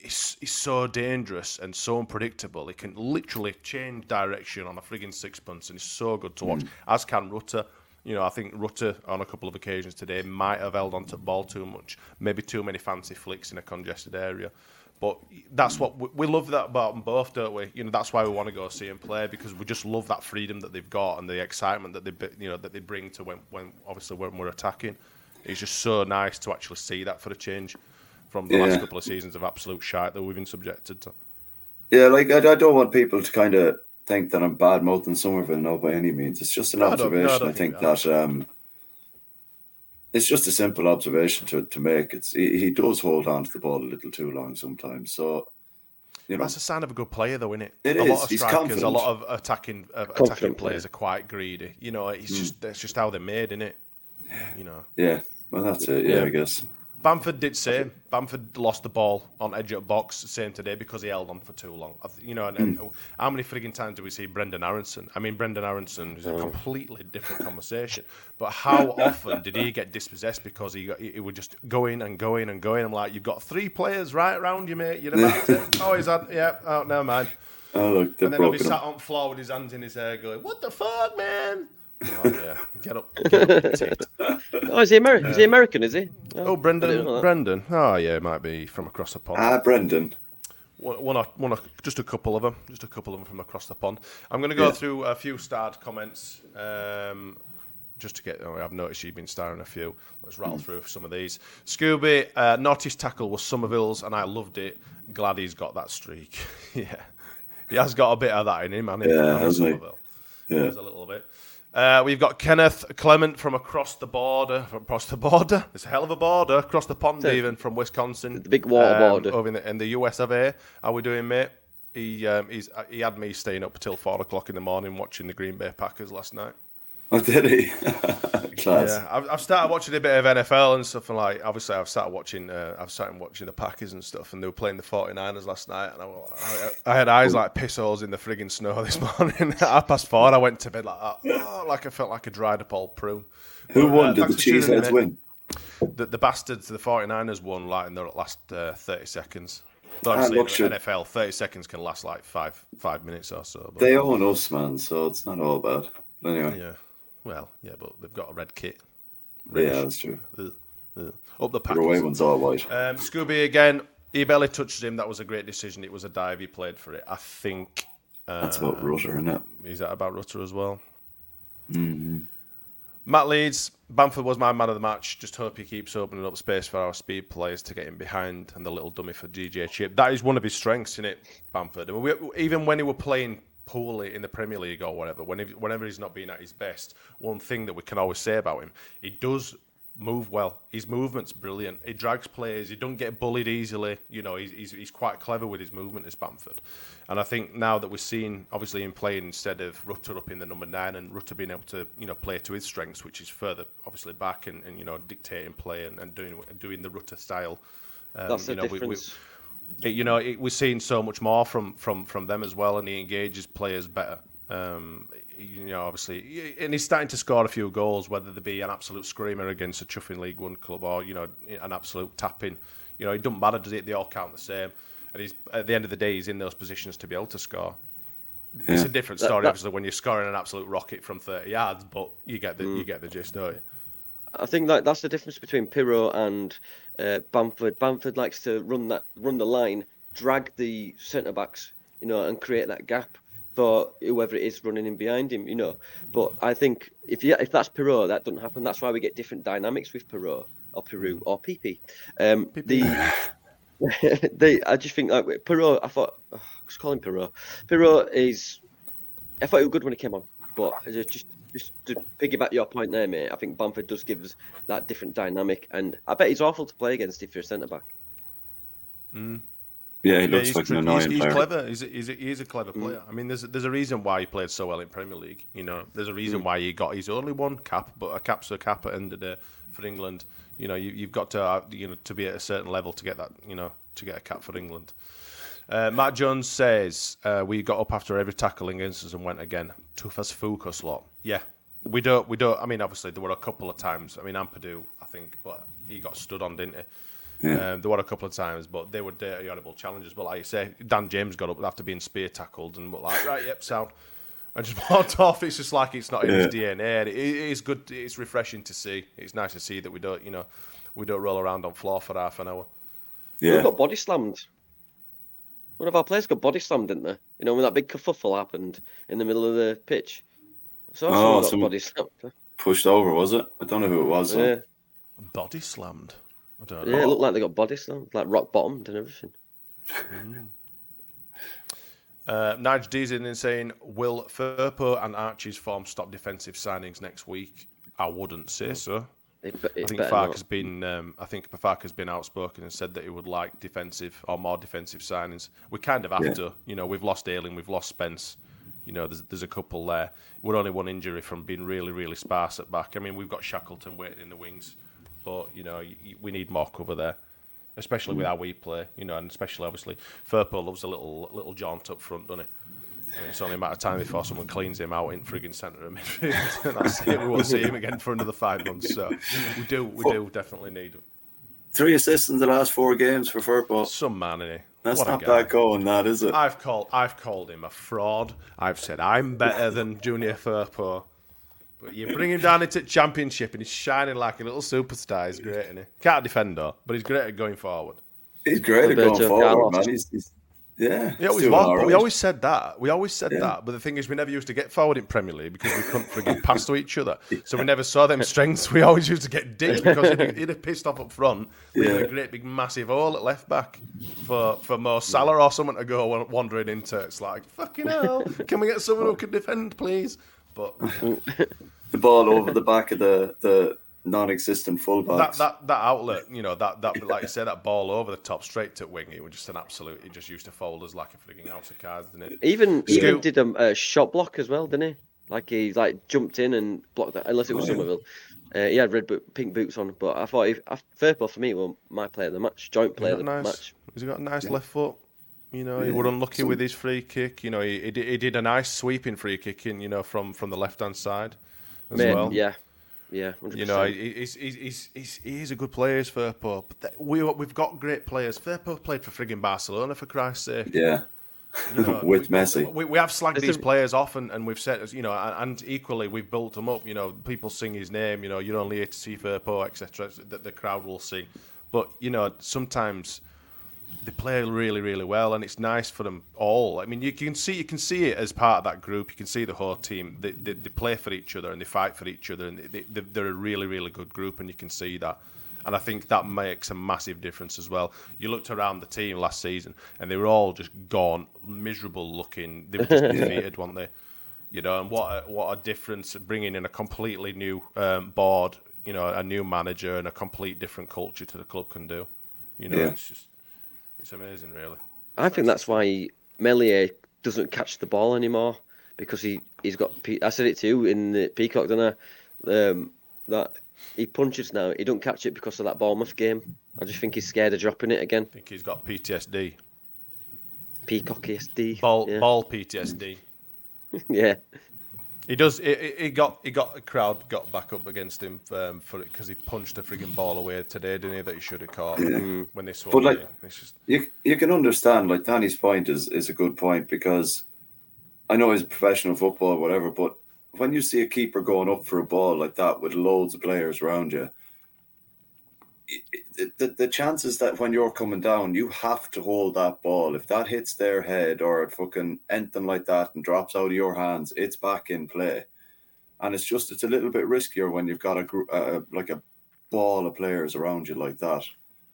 he's, he's so dangerous and so unpredictable. He can literally change direction on a frigging sixpence, and he's so good to watch. Mm. As can Rutter. You know, I think Rutter on a couple of occasions today might have held onto the ball too much, maybe too many fancy flicks in a congested area. But that's what we, we love that about them both, don't we? You know, that's why we want to go see them play because we just love that freedom that they've got and the excitement that they, you know, that they bring to when, when obviously when we're attacking. It's just so nice to actually see that for a change from the last couple of seasons of absolute shite that we've been subjected to. Yeah, like I, I don't want people to kind of think that I'm bad mouthing Summerville, no, by any means. It's just an No, I don't- no, I observation. don't I think think that. that um, it's just a simple observation to, to make. It's he, he does hold on to the ball a little too long sometimes. So you know, That's a sign of a good player, though, isn't it? It a is. lot of He's strikers, a lot of attacking uh, attacking players player. are quite greedy. You know, it's just that's just how they're made, isn't it? You know. yeah. Well, that's it. Yeah, Yeah. I guess. Bamford did same. Bamford lost the ball on edge of box same today because he held on for too long. You know, and, and hmm. how many frigging times do we see Brenden Aronson? I mean, Brenden Aronson is a oh. completely different conversation. But how (laughs) often did he get dispossessed because he got, he, would just go in and go in and going? I'm like, you've got three players right around you, mate. You're about to. (laughs) Oh, he's had. Yeah. Oh, never mind. Oh look, And then he'll be sat on the floor with his hands in his hair, going, "What the fuck, man?" Oh, yeah, (laughs) get up, get up, tit. (laughs) Oh, is he American? is he American? Is he? Oh, I didn't Brenden. Brenden. Oh, yeah, it might be from across the pond. Ah, Brenden. One, one, or, one or, just a couple of them, just a couple of them from across the pond. I'm going to go Yeah. through a few starred comments, um, just to get. Oh, I've noticed you've been starring a few. Let's Hmm. rattle through some of these. Scooby, uh, naughtiest tackle was Summerville's, and I loved it. Glad he's got that streak. (laughs) yeah, he has got a bit of that in him, hasn't he? Yeah, hasn't he? Summerville. Yeah. There's a little bit. Uh, we've got Kenneth Clement from across the border. From across the border? It's a hell of a border. Across the pond, So- even from Wisconsin. The big water border. Over in the, in the US of A. How we doing, mate? He um, he's, uh, he had me staying up till four o'clock in the morning watching the Green Bay Packers last night. Oh, did he? (laughs) Yeah, I've, I've started watching a bit of NFL and stuff, and like obviously I've started watching uh, I've started watching the Packers and stuff, and they were playing the 49ers last night, and I, I, I had eyes like piss holes in the frigging snow (laughs) this morning. At half past four, I went to bed like that, oh, like I felt like a dried up old prune. Who But, won? uh, Did the thanks for tuning in, Cheeseheads win? The, the bastards, the 49ers won like in the last uh, 30 seconds. But obviously, in the NFL, 30 seconds can last like five five minutes or so. But, They own us, man. So it's not all bad. But anyway, yeah, well, yeah, but they've got a red kit. yeah, that's true. Ugh, ugh. Up the pack. away one's all white. Um, Scooby again. He barely touched him. That was a great decision. It was a dive. He played for it. I think. Uh, That's about Rutter, isn't it? Is that about Rutter as well? Mm-hmm. Matt Leeds. Bamford was my man of the match. Just hope he keeps opening up space for our speed players to get in behind and the little dummy for DJ Chip. That is one of his strengths, isn't it, Bamford? I mean, we, even when he were playing poorly in the Premier League or whatever, when he, whenever he's not being at his best, one thing that we can always say about him, he does move well. His movement's brilliant. He drags players. He don't get bullied easily. You know, he's, he's, he's quite clever with his movement as Bamford. And I think now that we're seeing, obviously, him playing instead of Rutter up in the number nine and Rutter being able to, you know, play to his strengths, which is further, obviously, back and, and you know, dictating play and, and doing doing the Rutter style. Um, That's the you know, we- we- difference. It- you know, it, we're seeing so much more from from from them as well, and he engages players better. Um, you know, obviously, and he's starting to score a few goals, whether they be an absolute screamer against a chuffing League One club or you know an absolute tapping. You know, it doesn't matter, does it? They all count the same. And he's at the end of the day, he's in those positions to be able to score. It's a different That- story, that- obviously, when you're scoring an absolute rocket from 30 yards, but you get the Mm. you get the gist, don't you? I think that that's the difference between Piroe and uh, Bamford. Bamford likes to run that run the line, drag the centre backs, you know, and create that gap for whoever it is running in behind him, you know. But I think if you if that's Piroe, that doesn't happen. That's why we get different dynamics with Piroe or Peru or PP. Um, the (laughs) they, I just think like Piroe. I thought oh, I was calling Piroe. Piroe is. I thought he was good when he came on, but just just just to piggyback your point there, mate. I think Bamford does give us that different dynamic, and I bet he's awful to play against if you're a centre back. Mm. Yeah, he looks he's, like an annoying he's, he's player. clever. He's a, he's, he's a clever mm. player. I mean, there's there's a reason why he played so well in Premier League. You know, there's a reason mm. why he got his only one cap, but a cap's a cap at the end of the day for England. You know, you, you've got to uh, you know to be at a certain level to get that. You know, to get a cap for England. Uh, Matt Jones says uh, we got up after every tackling instance and went again. Tough as Fuka slot. Yeah, we don't. We don't. I mean, obviously there were a couple of times. I mean, Ampadu, I think think, but he got stood on, didn't he? Yeah. Um, there were a couple of times, but they were dirty, horrible challenges. But like you say, Dan James got up after being spear tackled and were like, right, yep, sound. And just (laughs) walked off. It's just like it's not in his DNA. And it, it is good. It's refreshing to see. It's nice to see that we don't, you know, we don't roll around on floor for half an hour. Yeah. We Yeah. got body slammed. One of our players got body slammed, didn't they? You know, when that big kerfuffle happened in the middle of the pitch. So Oh, someone got some- body slammed. Pushed over, was it? I don't know who it was. though. Yeah, Body slammed. I don't know. yeah, know. it looked like they got body slammed, like rock bottomed and everything. Uh, Nigel D's in and saying, will Firpo and Archie's form stop defensive signings next week? I wouldn't say so. It, I think better Farke not. has been. Um, I think Farke has been outspoken and said that he would like defensive or more defensive signings. We kind of have Yeah. to. You know, we've lost Ayling, we've lost Spence. You know, there's there's a couple there. We're only one injury from being really really sparse at back. I mean, we've got Shackleton waiting in the wings, but you know, y- y- we need more cover there, especially Mm. with how we play. You know, and especially obviously, Firpo loves a little little jaunt up front, doesn't he? I it's only a matter of time before someone cleans him out in frigging centre of midfield. (laughs) and that's it. We won't see him again for another five months. So we do, we do definitely need him. Three assists in the last four games for Firpo. Some man in it. That's What not guy. bad going, that is it? I've called, I've called him a fraud. I've said I'm better than Junior Firpo. But you bring him down into championship and he's shining like a little superstar. He's great, isn't he? Can't defend though, but he's great at going forward. He's great at going forward, man. He's, he's yeah. He always he's doing was, all but we always said that. We always said Yeah. that. But the thing is, we never used to get forward in Premier League because we couldn't frigging (laughs) pass to each other. So we never saw them strengths. We always used to get dicked because he'd, he'd have pissed off up front. We had a great big massive hole at left back for for Mo Salah or someone to go wandering into. It's like fucking (laughs) hell. Can we get someone who can defend, please? But (laughs) the ball over the back of the the non-existent that, fullbacks. that that outlet, you know, that that like you said, that ball over the top straight to wing, it was just an absolute. It just used to fold us like a frigging house of cards, didn't it? Even even did a, a shot block as well, didn't he? Like he like jumped in and blocked that. Unless it was Oh, yeah. Summerville. Uh, he had red boot, pink boots on, but I thought he, I- Firpo for me well my player of the match, joint player of the nice. match. He's got a nice left foot. You know, he Yeah. were unlucky Some- with his free kick. You know, he, he, did, he did a nice sweeping free kick in, you know, from, from the left hand side as Mate, well. Yeah, yeah, 100%. You know, he's, he's, he's, he's, he is a good player, is Firpo. But th- we, we've got great players. Firpo played for frigging Barcelona, for Christ's sake. yeah, You know, (laughs) with we, Messi. We, we have slagged It's these a- players off, and, and we've said, you know, and, and equally we've built them up. You know, people sing his name. You know, you're only here to see Firpo, etc. That the crowd will sing. But you know, sometimes they play really, really well, and it's nice for them all. I mean, you can see you can see it as part of that group. You can see the whole team. They, they, they play for each other and they fight for each other, and they, they, they're a really, really good group, and you can see that. And I think that makes a massive difference as well. You looked around the team last season, and they were all just gone, miserable looking. They were just (laughs) defeated, weren't they? You know, and what a, what a difference bringing in a completely new um, board, you know, a new manager and a complete different culture to the club can do. You know, Yeah. it's just it's amazing, really. I think that's why Meslier doesn't catch the ball anymore because he he's got. I said it too in the Peacock, didn't I? Um, that he punches now. He don't catch it because of that Bournemouth game. I just think he's scared of dropping it again. I think he's got PTSD, Peacock ESD. ball yeah. ball PTSD. (laughs) yeah. He does. He got he got the crowd got back up against him um, for it because he punched a frigging ball away today, didn't he? That he should have caught when they swung. But, like, it. It's just you you can understand like Danny's point is is a good point because I know he's professional football or whatever, but when you see a keeper going up for a ball like that with loads of players around you, it- it- the, the chances that when you're coming down, you have to hold that ball. If that hits their head or it fucking anything like that and drops out of your hands, it's back in play. And it's just it's a little bit riskier when you've got a group uh, like a ball of players around you like that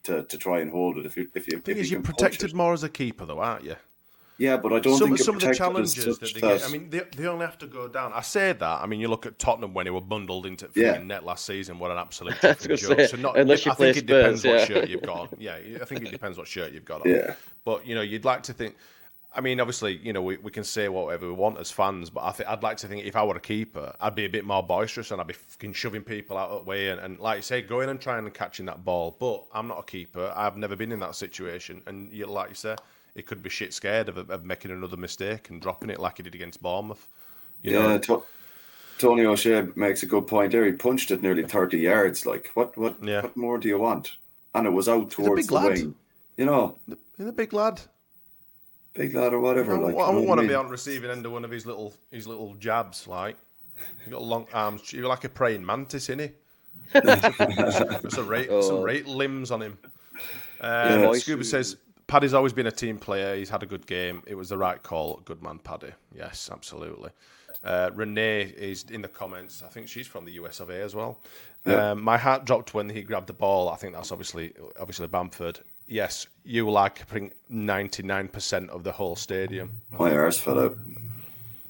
to, to try and hold it. If you if you if is, you you're protected more as a keeper, though, aren't you? Yeah, but I don't some, think you're some of the challenges that such they get. I mean, they, they only have to go down. I say that. I mean, you look at Tottenham when they were bundled into the Yeah. net last season. What an absolute (laughs) I was different gonna joke. say, So not, unless you I think play it depends Spurs, what yeah. shirt you've got. on. (laughs) Yeah, I think it depends what shirt you've got on. Yeah. But you know, you'd like to think. I mean, obviously, you know, we, we can say whatever we want as fans, but I think I'd like to think if I were a keeper, I'd be a bit more boisterous and I'd be fucking shoving people out of the way and, and like you say, going and trying and catching that ball. But I'm not a keeper. I've never been in that situation, and you, like you say, he could be shit scared of, of making another mistake and dropping it like he did against Bournemouth. You yeah, know, to- Tony O'Shea makes a good point there. He punched it nearly 30 yards. Like, what what, Yeah. what more do you want? And it was out a towards big the lad. wing. You know, He's a big lad. big lad or whatever. I, like, I you know wouldn't want to be on receiving end of one of his little his little jabs. Like you got long arms. You're like a praying mantis, isn't he? There's (laughs) some right, some Oh. right limbs on him. Uh, Yeah. Scuba says Paddy's always been a team player. He's had a good game. It was the right call. Good man, Paddy. Yes, absolutely. Uh, Renee is in the comments. I think she's from the US of A as well. Um, my heart dropped when he grabbed the ball. I think that's obviously obviously Bamford. Yes, you like putting ninety nine percent of the whole stadium. My arse fell out.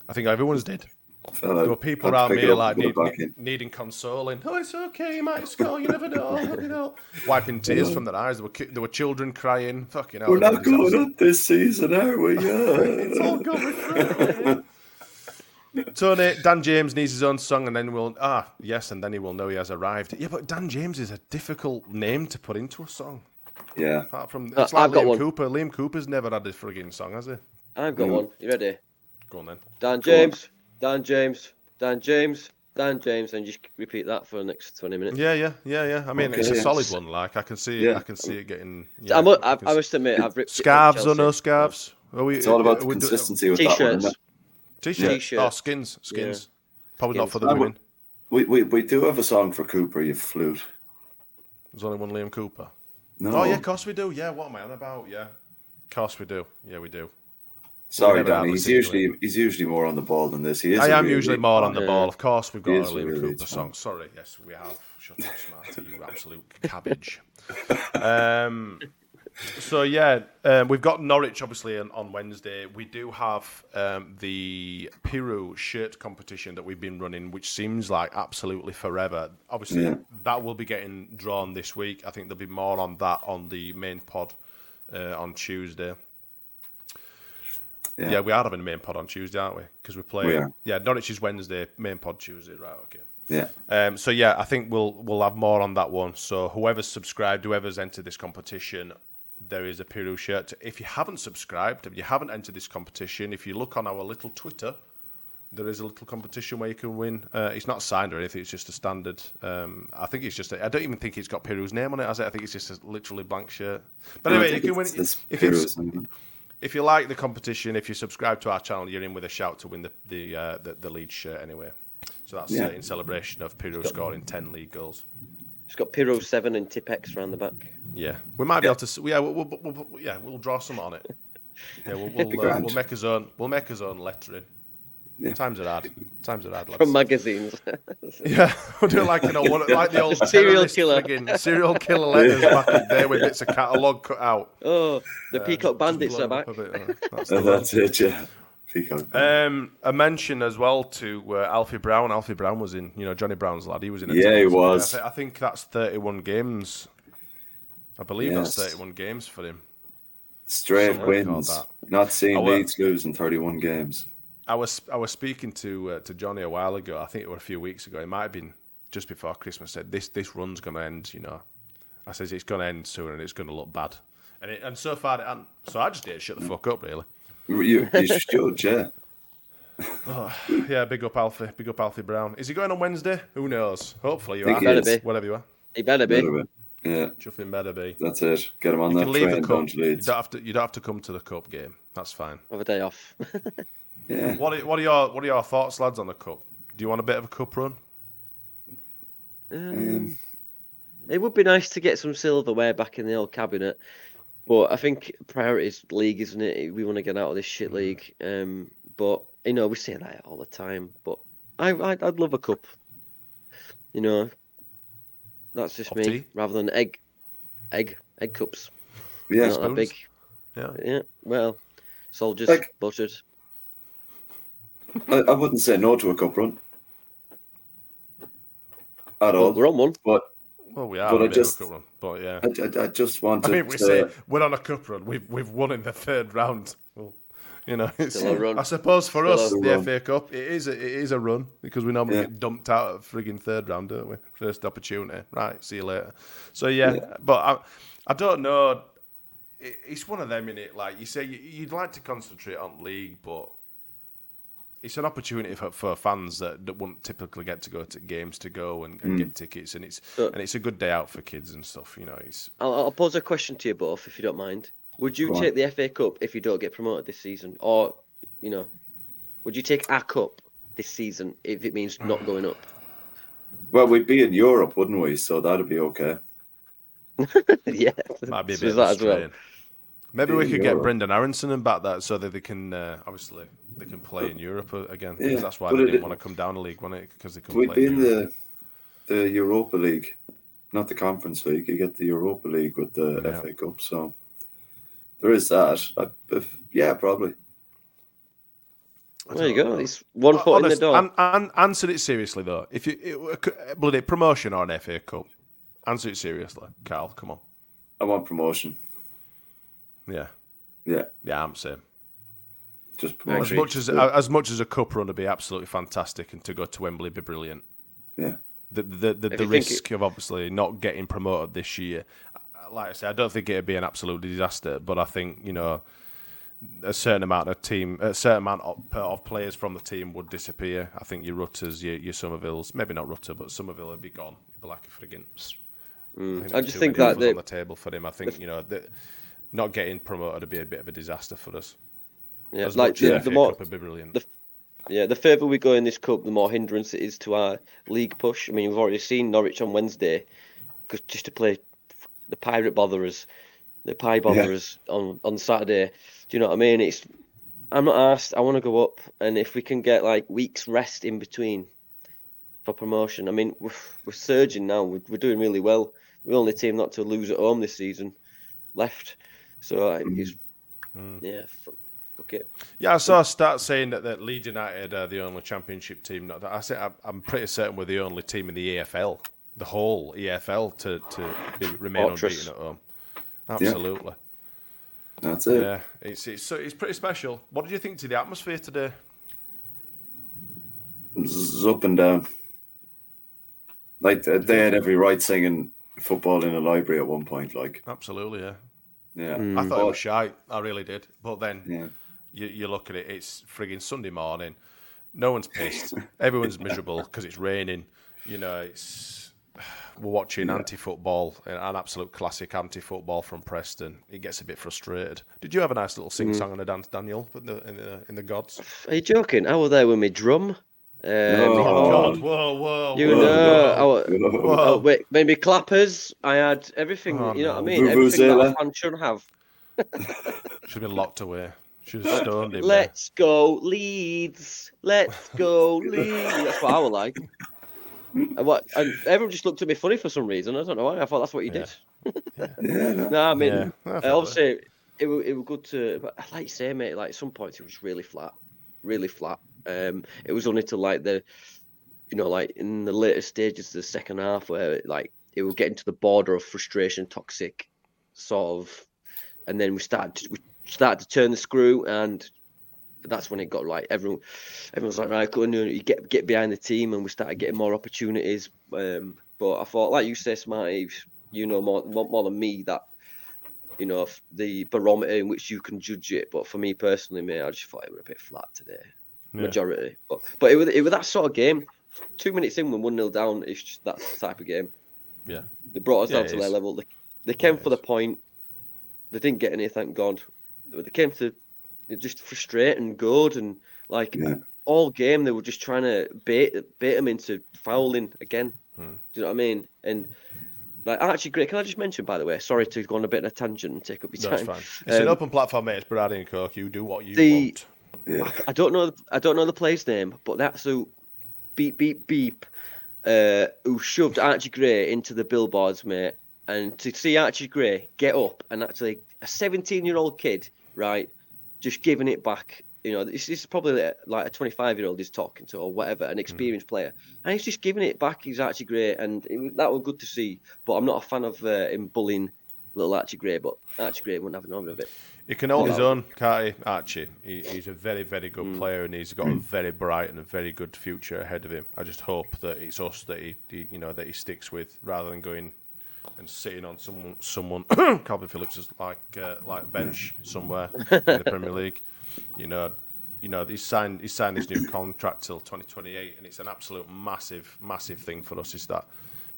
I think everyone's did. Fell. There were people Had to around me like and need, needing consoling. Oh, it's okay, you might score. You never know. You (laughs) know, wiping tears from their eyes. There were there were children crying. Fucking hell. We're not it was going up this season, are we? (laughs) Yeah, it's all gone through. (laughs) Tony, Dan James needs his own song, and then we'll ah yes, and then he will know he has arrived. Yeah, but Dan James is a difficult name to put into a song. yeah. Apart from Uh, it's like I've got Liam one. Cooper. Liam Cooper's never had a frigging song, has he? I've got one. You ready? Go on then. Dan James, Dan James, Dan James, Dan James, and just repeat that for the next twenty minutes. Yeah, yeah, yeah, yeah. I mean, Okay, it's a solid one. Like I can see, Yeah. I can see it getting. I, Yeah, mu- I I, can I must admit, I've ripped it from Scarves or Chelsea. no scarves? Are we, It's all uh, about are the we consistency with that. T-shirts. isn't? T-shirts. Oh, T-shirts. Oh, skins, skins. Probably not for the women. We, we we do have a song for Cooper, you flute. There's only one Liam Cooper. No. Oh yeah, of course we do. Yeah, what am I on about? Yeah, of course we do. Yeah, we do. Sorry, Danny. He's to usually he's usually more on the ball than this. He is. I am really usually more on the ball. Of course, we've got He a is a Liam really Cooper big song. Sorry, yes, we have. Shut up, Smarty, you absolute cabbage. um, so yeah, um, we've got Norwich obviously on, on Wednesday. We do have um, the Piroe shirt competition that we've been running, which seems like absolutely forever. Obviously, Yeah. that will be getting drawn this week. I think there'll be more on that on the main pod uh, on Tuesday. Yeah. Yeah. we are having a main pod on Tuesday, aren't we? Because we're playing. We are. Yeah, Norwich is Wednesday, main pod Tuesday, right? Okay. Yeah. Um, so yeah, I think we'll we'll have more on that one. So whoever's subscribed, whoever's entered this competition, there is a Piroe shirt. If you haven't subscribed, if you haven't entered this competition, if you look on our little Twitter, there is a little competition where you can win. Uh, it's not signed or anything; it's just a standard. Um, I think it's just. A, I don't even think it's got Piroe's name on it, has it? I think it's just a literally blank shirt. But anyway, you can win. If it's. If you like the competition, if you subscribe to our channel, you're in with a shout to win the the uh, the, the lead shirt anyway. So that's Yeah. uh, in celebration of Piroe scoring ten league goals. It's got Piroe seven and Tipex around the back. Yeah, we might be able to. Yeah, we'll, we'll, we'll, we'll- yeah, we'll draw some on it. (laughs) Yeah, we'll we'll, uh, we'll make his own. We'll make his own lettering. Yeah. Times are hard. Times are hard. Lads. From magazines. (laughs) Yeah, we'll do like you know, one, like the old (laughs) Serial terrorist killer. friggin' serial killer letters back in the day with bits of catalogue cut out. oh, the Peacock Bandits are back. up a bit, uh, (laughs) that's the And one. that's it, yeah. Um, a mention as well to uh, Alfie Brown. Alfie Brown was in, you know, Johnny Brown's lad. He was in. Yeah, he was. I, thi- I think that's thirty-one games. I believe Yes. that's thirty-one games for him. Straight something wins. Not seeing I wa- Leeds lose in 31 games. I was I was speaking to uh, to Johnny a while ago. I think it was a few weeks ago. It might have been just before Christmas. Said this this run's going to end. You know, I says it's going to end soon and it's going to look bad. And it, and so far it hasn't. So I just did shut the fuck up really. You, you should, yeah. (sighs) Yeah, big up Alfie, big up Alfie Brown. Is he going on Wednesday? Who knows? Hopefully you are. he Better be. Whatever you are. He better be. Little bit. Yeah, Chuffing better be. that's it. Get him on You that can leave the train cup. You Leeds. don't have to. You don't have to come to the cup game. That's fine. Have a day off. (laughs) Yeah. What are, what are your What are your thoughts, lads, on the cup? Do you want a bit of a cup run? Um, it would be nice to get some silverware back in the old cabinet, but I think priorities league, isn't it? We want to get out of this shit league. Um, but you know, we say that all the time. But I, I'd, I'd love a cup. You know, that's just Of me. tea? Rather than egg, egg, egg cups. Yeah, Not a big. Yeah. Yeah. Well, soldiers Like- buttered. I, I wouldn't say no to a cup run. At Well, all. we're on one. But Well, we are But on I a just- a cup run, but yeah. I, I, I just want I mean, we say we're on a cup run. We've we've won in the third round. Well, you know, it's, a run. I suppose for Still us, the run. FA Cup, it is a, it is a run because we normally Yeah. get dumped out of frigging third round, don't we? First opportunity, right? See you later. So yeah, but I, I don't know. It, it's one of them in it. Like you say, you, you'd like to concentrate on league, but it's an opportunity for, for fans that, that wouldn't typically get to go to games to go and, and Mm. get tickets, and it's So- and it's a good day out for kids and stuff. You know, it's I'll, I'll pose a question to you both, if you don't mind. Would you Go on. take the FA Cup if you don't get promoted this season, or you know, would you take our cup this season if it means not (sighs) going up? Well, we'd be in Europe, wouldn't we? So that'd be okay. (laughs) yeah, might be a bit is of that as well. Strain. Maybe we in could get Brenden Aronson and back that so that they can uh, obviously they can play in Europe again. again. 'cause Yeah, that's why they didn't want to come down a league, wasn't it? Because they couldn't We'd play. be in in Europe. the the Europa League, not the Conference League. You get the Europa League with the Yeah. FA Cup. So there is that. I, if, yeah, probably. There you don't go. know. It's one foot in the door. an- an- answer it seriously though. If you it, bloody promotion or an FA Cup, answer it seriously, Karl. Come on. I want promotion. Yeah, Yeah, yeah, I'm saying. just As promotion. much as as much as a cup run would be absolutely fantastic, and to go to Wembley would be brilliant. Yeah. The the the, If the you think risk of obviously not getting promoted this year, uh, like I say, I don't think it'd be an absolute disaster. But I think you know a certain amount of team, a certain amount of, of players from the team would disappear. I think your Rutters, your your Summervilles, maybe not Rutter, but Summerville would be gone. It'd be like a friggin' Mm. I, I just think that offers on the, the table for him. I think you know that not getting promoted would be a bit of a disaster for us. yeah, As like much the, the more Cup would be brilliant. the- yeah, the further we go in this cup, the more hindrance it is to our league push. I mean, we've already seen Norwich on Wednesday, because just to play the Pirate Botherers, the Pie Botherers on on Saturday. Do you know what I mean? It's I'm not asked. I want to go up, and if we can get like weeks rest in between for promotion, I mean, we're, we're surging now. We're, we're doing really well. We're the only team not to lose at home this season left. So uh, it's yeah, fuck, it. Yeah, I saw a stat saying that, that Leeds United are the only championship team. Not I say I'm, pretty certain we're the only team in the EFL, the whole EFL, to to be, remain Fortress. unbeaten at home. Absolutely. That's it. Yeah, it's it's so it's pretty special. What did you think to the atmosphere today? It's up and down. Like they they had every right singing football in a library at one point. Like, Absolutely, yeah. Yeah, mm. I thought it was shy. I really did. But then Yeah. you, you look at it, it's frigging Sunday morning. No one's pissed. (laughs) Everyone's miserable because it's raining. You know, it's we're watching anti-football, an absolute classic anti-football from Preston. It gets a bit frustrated. Did you have a nice little sing-song mm. and a dance, Daniel, in the in the, in the gods? Are you joking? I was there with my drum. Uh, No. my Oh. God, whoa, whoa, You whoa. know, I wa- Whoa. oh, wait, maybe clappers. I had everything. Oh, you know what I no. mean? Everything that a Vuvuzela. fan should have. (laughs) Should have been locked away. Should have stoned him. Let's go Leeds. Let's (laughs) go Leeds. That's what I would like. (laughs) And what? And everyone just looked at me funny for some reason. I don't know why. I thought that's what you Yeah. did. yeah, no. No, I mean, Yeah, I uh, obviously, it was it was good to. But like you say, mate, like at some points it was really flat, really flat. Um, it was only to like the, you know, like in the later stages of the second half where it, like it was get into the border of frustration, toxic, sort of, and then we started to, we started to turn the screw, and that's when it got like everyone, everyone's like right, go on, you get get behind the team, and we started getting more opportunities. Um, but I thought, like you say, Smarty, you know more more, more than me that you know the barometer in which you can judge it. But for me personally, mate, I just thought it was a bit flat today, Yeah. majority. But but it was it was that sort of game. Two minutes in, when one 0 down, it's just that type of game. Yeah. They brought us Yeah, down it to their level. They, they came Yeah, it for the point. They didn't get any, thank God. But they came to it just frustrate and good and like Yeah. all game they were just trying to bait bait them into fouling again. Hmm. Do you know what I mean? And like actually, Gray, can I just mention by the way? Sorry to go on a bit of a tangent and take up your That's time. fine. It's an Um, open platform, mate. It's Berardi and Coke. You do what you The- want. Yeah. I don't know. I don't know the player's name, but that's who beep beep beep, uh, who shoved Archie Gray into the billboards, mate. And to see Archie Gray get up and actually a 17 year old kid, right, just giving it back. You know, this, is probably like- a 25 year old he's talking to or whatever, an experienced player, and he's just giving it back. He's Archie Gray, and it, that was good to see. But I'm not a fan of uh, him bullying little Archie Gray. But Archie Gray wouldn't have none of it. He can hold his own, can't he, Archie? He, he's a very, very good player, and he's got a very bright and a very good future ahead of him. I just hope that it's us that he, he you know, that he sticks with, rather than going and sitting on someone, someone. (coughs) Kalvin Phillips is like uh, like bench somewhere in the Premier League. You know, you know, he's signed he's signed his new contract till 2028, and it's an absolute massive, massive thing for us. Is that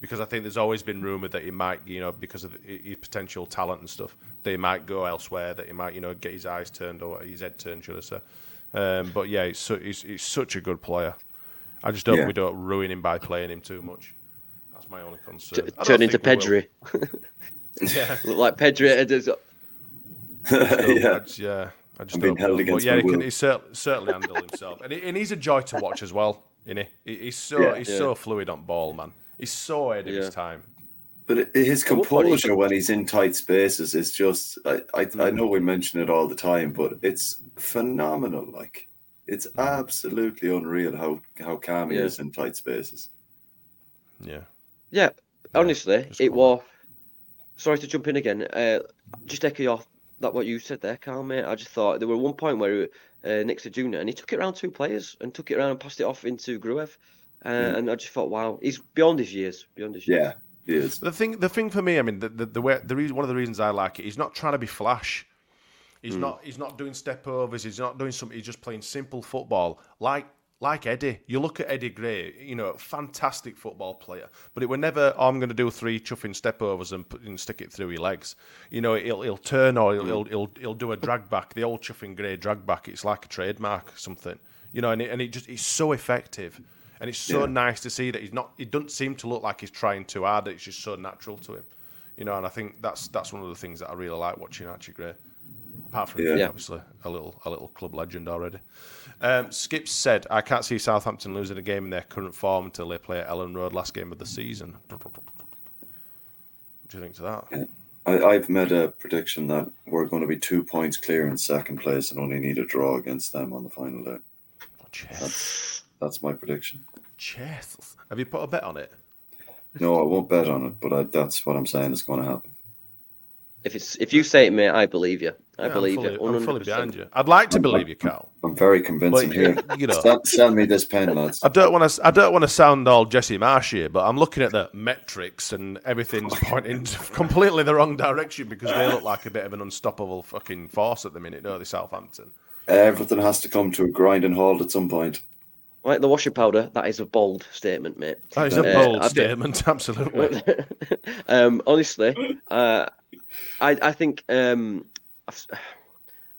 because I think there's always been rumoured that he might, you know, because of his potential talent and stuff, that he might go elsewhere, that he might, you know, get his eyes turned or his head turned, should I say? Um, but yeah, he's, su- he's, he's such a good player. I just hope Yeah. we don't ruin him by playing him too much. That's my only concern. T- I don't turn into think we will. Pedri. (laughs) (laughs) Yeah. Look like Pedri. it is- So, yeah. (laughs) I just, yeah, I just I'm being held know. But against yeah, he can will. he cer- certainly handle himself, and, he, and he's a joy to watch as well. Isn't he? He- He's so Yeah. he's Yeah. so fluid on ball, man. He's so ahead of Yeah. his time. But his At what point is- composure when he's in tight spaces is just, I, I, I Mm. know we mention it all the time, but it's phenomenal. Like, it's absolutely unreal how, how calm he Yeah. is in tight spaces. Yeah. Yeah, honestly, just it go was. Sorry to jump in again. Uh, just echo your that what you said there, Karl, mate. I just thought there were one point where uh, next to Junior, and he took it around two players and took it around and passed it off into Gruev, uh, and I just thought, wow, he's beyond his years, beyond his years. Yeah, he is. The thing, the thing for me, I mean, the the, the way the reason, one of the reasons I like it, he's not trying to be flash. He's not. He's not doing step overs. He's not doing something. He's just playing simple football, like like Eddie. You look at Eddie Gray. You know, fantastic football player, but it were never. Oh, I'm going to do three chuffing step overs and, put, and stick it through your legs. You know, he'll he'll turn or he'll he'll, he'll, he'll do a drag back. The old chuffing Gray drag back. It's like a trademark, or something. You know, and it, and it just it's so effective. And it's so Yeah. nice to see that he's not. It doesn't seem to look like he's trying too hard. It's just so natural to him, you know. And I think that's that's one of the things that I really like watching Archie Gray. Apart from Yeah. obviously a little a little club legend already. Um, Skip said, "I can't see Southampton losing a game in their current form until they play at Elland Road last game of the season." What do you think to that? I, I've made a prediction that we're going to be two points clear in second place and only need a draw against them on the final day. Chess. That's my prediction. Chess. Have you put a bet on it? No, I won't bet on it, but I, that's what I'm saying is going to happen. If it's if you say it, mate, I believe you. I Yeah, believe I'm fully, you. I'm fully 100%. behind you. I'd like to believe you, Karl. I'm very convincing But, here. (laughs) you know- sell, sell me this pen, lads. I don't want to. I don't want to sound all Jesse Marsch here, but I'm looking at the metrics and everything's (laughs) pointing (laughs) completely the wrong direction because they look like a bit of an unstoppable fucking force at the minute, don't they, Southampton? Everything has to come to a grinding halt at some point. Like the washing powder, that is a bold statement, mate. That is a Uh, bold statement, (laughs) absolutely. (laughs) um, honestly, uh, I I think um, I've-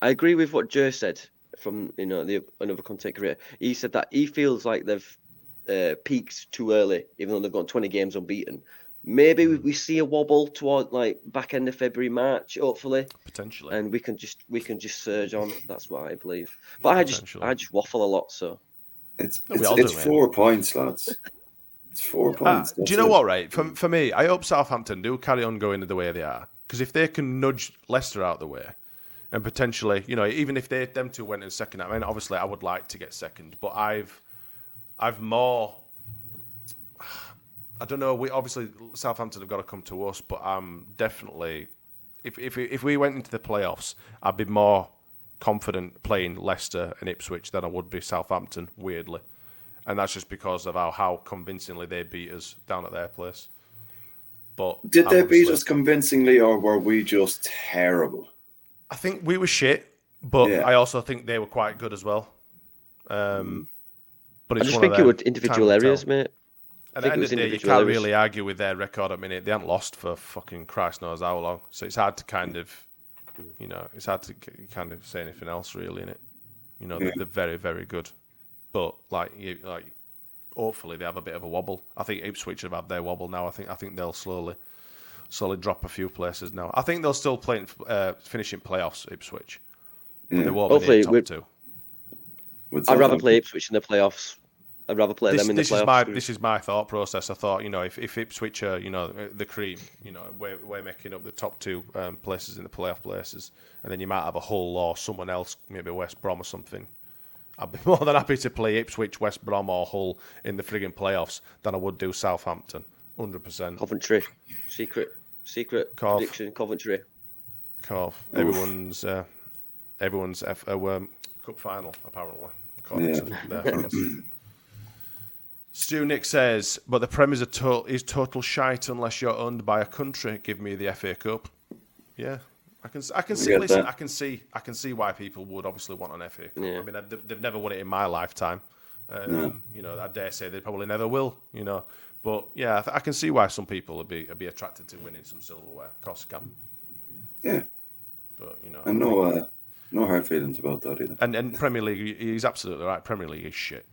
I agree with what Joe said from you know the another content creator. He said that he feels like they've uh, peaked too early, even though they've got 20 games unbeaten. Maybe we, we see a wobble toward like back end of February, March, hopefully, Potentially. and we can just we can just surge on. That's what I believe. But I just I just waffle a lot, so It's No, it's, do, it's four points, lads. It's four Ah, points. do you know it. what, right? For, for me, I hope Southampton do carry on going the way they are. Because if they can nudge Leicester out the way, and potentially, you know, even if they them two went in second, I mean, obviously, I would like to get second, but I've, I've more. (sighs) I don't know. We obviously Southampton have got to come to us, but I'm definitely, if if if we went into the playoffs, I'd be more confident playing Leicester and Ipswich than I would be Southampton. Weirdly, and that's just because of how, how convincingly they beat us down at their place. But Did they beat us convincingly, or were we just terrible? I think we were shit, but Yeah. I also think they were quite good as well. Um, but I just think it them. would individual areas, tell. mate. At think the it end was of the day, you can't areas. really argue with their record at the minute. They haven't lost for fucking Christ knows how long. So it's hard to kind of, you know, it's hard to kind of say anything else really in it. You know, they're, they're very, very good. But like, you, like, hopefully they have a bit of a wobble. I think Ipswich have had their wobble now. I think I think they'll slowly, slowly drop a few places now. I think they'll still play, in, uh, finish in playoffs. Ipswich, but they won't Hopefully be near top two. I'd rather play Ipswich in the playoffs. I'd rather play this, them in the this playoffs. is my this is my thought process. I thought you know if, if Ipswich are you know the cream, you know we're, we're making up the top two um, places in the playoff places, and then you might have a Hull or someone else, maybe West Brom or something. I'd be (laughs) more than happy to play Ipswich, West Brom or Hull in the frigging playoffs than I would do Southampton, hundred percent. Coventry, secret, secret Cough. prediction. Coventry. Cough. Everyone's uh, everyone's F- uh, um, cup final apparently. According Yeah. (clears throat) to their fans. Stu Nick says, but the Prem is a to- is total shite unless you're owned by a country. Give me the FA Cup. Yeah, I can I can see listen. I can see I can see why people would obviously want an FA Cup. Yeah. I mean they've, they've never won it in my lifetime. Um, No. You know, I dare say they probably never will. You know, but yeah, I, th- I can see why some people would be would be attracted to winning some silverware. Of course, can. Yeah, But you know, and no, uh, no hard feelings about that either. and and Premier League, he's absolutely right. Premier League is shit.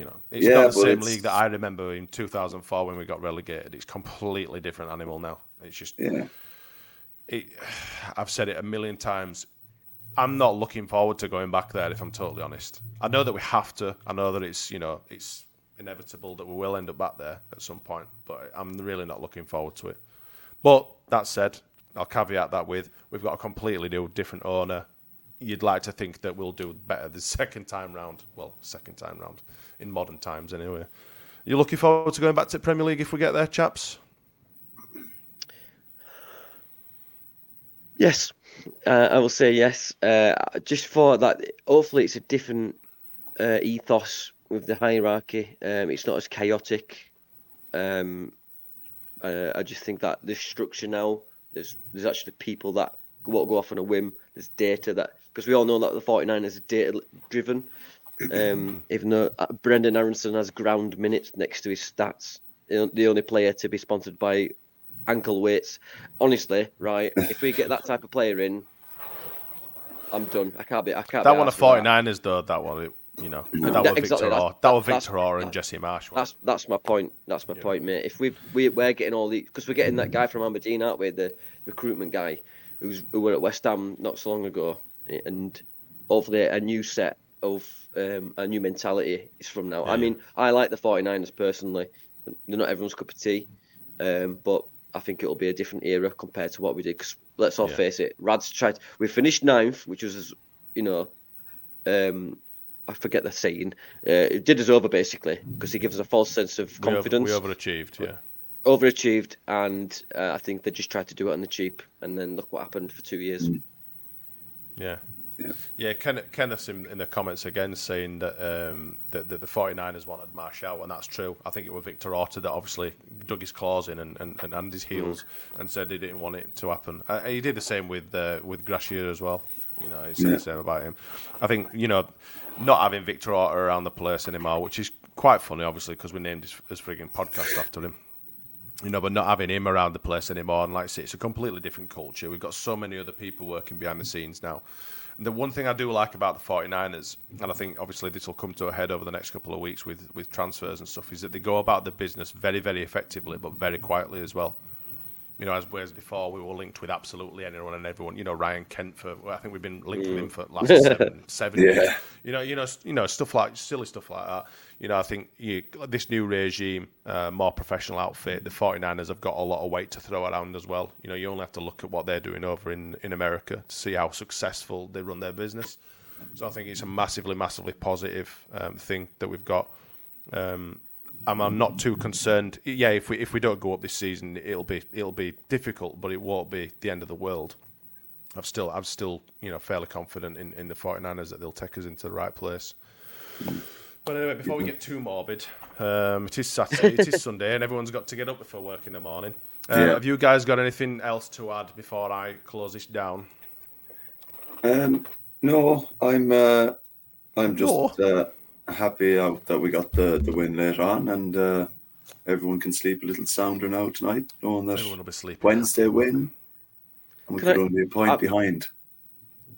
You know, it's Yeah, not the same league that I remember in 2004 when we got relegated. It's completely different animal now. It's just Yeah, it, (sighs) I've said it a million times. I'm not looking forward to going back there if I'm totally honest. I know that we have to. I know that it's you know it's inevitable that we will end up back there at some point, but I'm really not looking forward to it. But that said, I'll caveat that with we've got a completely new, different owner. You'd like to think that we'll do better the (laughs) second time round. Well, second time round in modern times, anyway. You looking forward to going back to Premier League if we get there, chaps? Yes, uh, I will say yes. Uh, just for that, hopefully it's a different uh, ethos with the hierarchy. Um, it's not as chaotic. Um, uh, I just think that this structure now, there's there's actually people that won't go off on a whim. There's data that because we all know that the 49ers are data driven. Um, (clears throat) even though uh, Brenden Aronson has ground minutes next to his stats, the only player to be sponsored by ankle weights. Honestly, right? If we get that type of player in, I'm done. I can't be. I can't. That one of arsed with that. 49ers, though, that one, it, you know, that Yeah, was exactly, Victor Orr. That was Victor Orr and Jesse Marsch. That's that's my point. That's my point, mate. If we we we're getting all the because we're getting that guy from Aberdeen, aren't we? The recruitment guy who's who were at West Ham not so long ago, and hopefully a new set of um, a new mentality is from now. I mean, I like the 49ers personally. They're not everyone's cup of tea, um, but I think it'll be a different era compared to what we did. Because let's all Yeah. face it, Rad's tried. We finished ninth, which was, as you know, um, I forget the saying. Uh, it did us over basically because he gives us a false sense of We over- confidence. We, overachieved, yeah. Overachieved, and uh, I think they just tried to do it on the cheap, and then look what happened for two years. Yeah. Yeah. Yeah, Ken, Kenneth's in, in the comments again saying that, um, that, that the 49ers wanted Marshall, and that's true. I think it was Victor Orta that obviously dug his claws in and, and, and, and his heels and said he didn't want it to happen. Uh, he did the same with uh, with Gracia as well. You know, he said Yeah. the same about him. I think, you know, not having Victor Orta around the place anymore, which is quite funny, obviously, because we named his, his frigging podcast after him you know, but not having him around the place anymore. And like I say, it's a completely different culture. We've got so many other people working behind the scenes now. And the one thing I do like about the 49ers, and I think obviously this will come to a head over the next couple of weeks with, with transfers and stuff, is that they go about the business very, very effectively, but very quietly as well. You know, as whereas before we were linked with absolutely anyone and everyone. You know, Ryan Kent for I think we've been linked with him for the last seven, (laughs) seven Yeah. years. You know, you know, you know, stuff like silly stuff like that. You know, I think you, this new regime, uh, more professional outfit, the 49ers have got a lot of weight to throw around as well. You know, you only have to look at what they're doing over in, in America to see how successful they run their business. So I think it's a massively, massively positive um, thing that we've got. Um, I'm, I'm not too concerned. Yeah, if we if we don't go up this season, it'll be it'll be difficult, but it won't be the end of the world. I'm still I'm still you know fairly confident in, in the 49ers that they'll take us into the right place. But anyway, before we get too morbid, um, it is Saturday, it is Sunday, and everyone's got to get up before work in the morning. Uh, Yeah. Have you guys got anything else to add before I close this down? Um, no, I'm uh, I'm just No. uh, happy that we got the, the win later on, and uh, everyone can sleep a little sounder now tonight, knowing that Everyone will be sleeping. Wednesday win, and we Can could I- only be a point I- behind.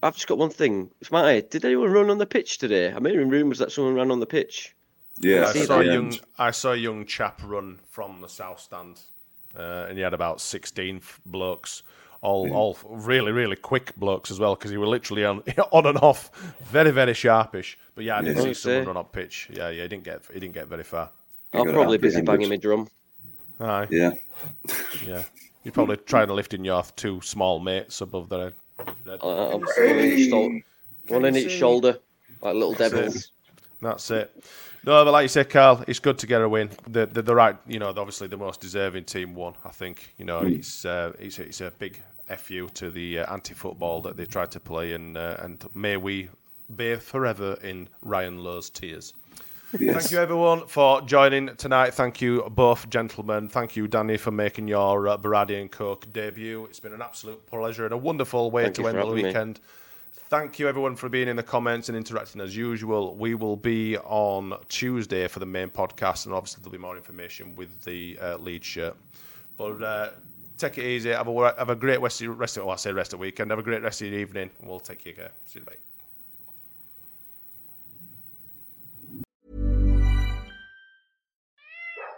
I've just got one thing. It's my Did anyone run on the pitch today? I'm hearing rumours that someone ran on the pitch. Yeah, I see saw a young I saw a young chap run from the south stand, uh, and he had about sixteen f- blokes, all all really really quick blokes as well, because he were literally on (laughs) on and off, very very sharpish. But yeah, I did Yeah. see someone see. run up pitch. Yeah, yeah, he didn't get he didn't get very far. I'm probably busy apprehended. banging my drum. Aye, Yeah, (laughs) yeah. You're probably trying to lift in your two small mates above their head. head. Uh, I'm one in each, shou- one on each shoulder, like little devils. That's it. No, but like you said, Karl, it's good to get a win. The, the, the right, you know, obviously the most deserving team won. I think, you know, it's uh, it's it's a big fu to the uh, anti-football that they tried to play, and uh, and may we bathe forever in Ryan Lowe's tears. Yes. Thank you, everyone, for joining tonight. Thank you, both gentlemen. Thank you, Danny, for making your uh, Berardi and Coke debut. It's been an absolute pleasure and a wonderful way Thank to end the weekend. Me. Thank you, everyone, for being in the comments and interacting as usual. We will be on Tuesday for the main podcast, and obviously, there'll be more information with the uh, lead shirt. But uh, take it easy. Have a, have a great rest of, rest of, well, I say rest of the weekend. Have a great rest of your evening. We'll take you care. See you later.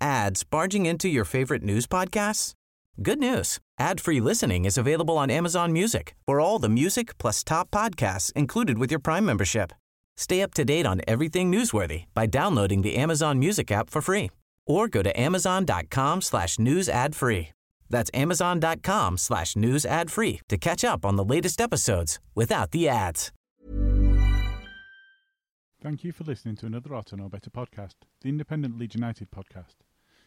ads barging into your favorite news podcasts? Good news. Ad-free listening is available on Amazon Music for all the music plus top podcasts included with your Prime membership. Stay up to date on everything newsworthy by downloading the Amazon Music app for free or go to amazon.com slash news ad free. That's amazon.com slash news ad free to catch up on the latest episodes without the ads. Thank you for listening to another Orta No Better podcast, the independent Leeds United podcast.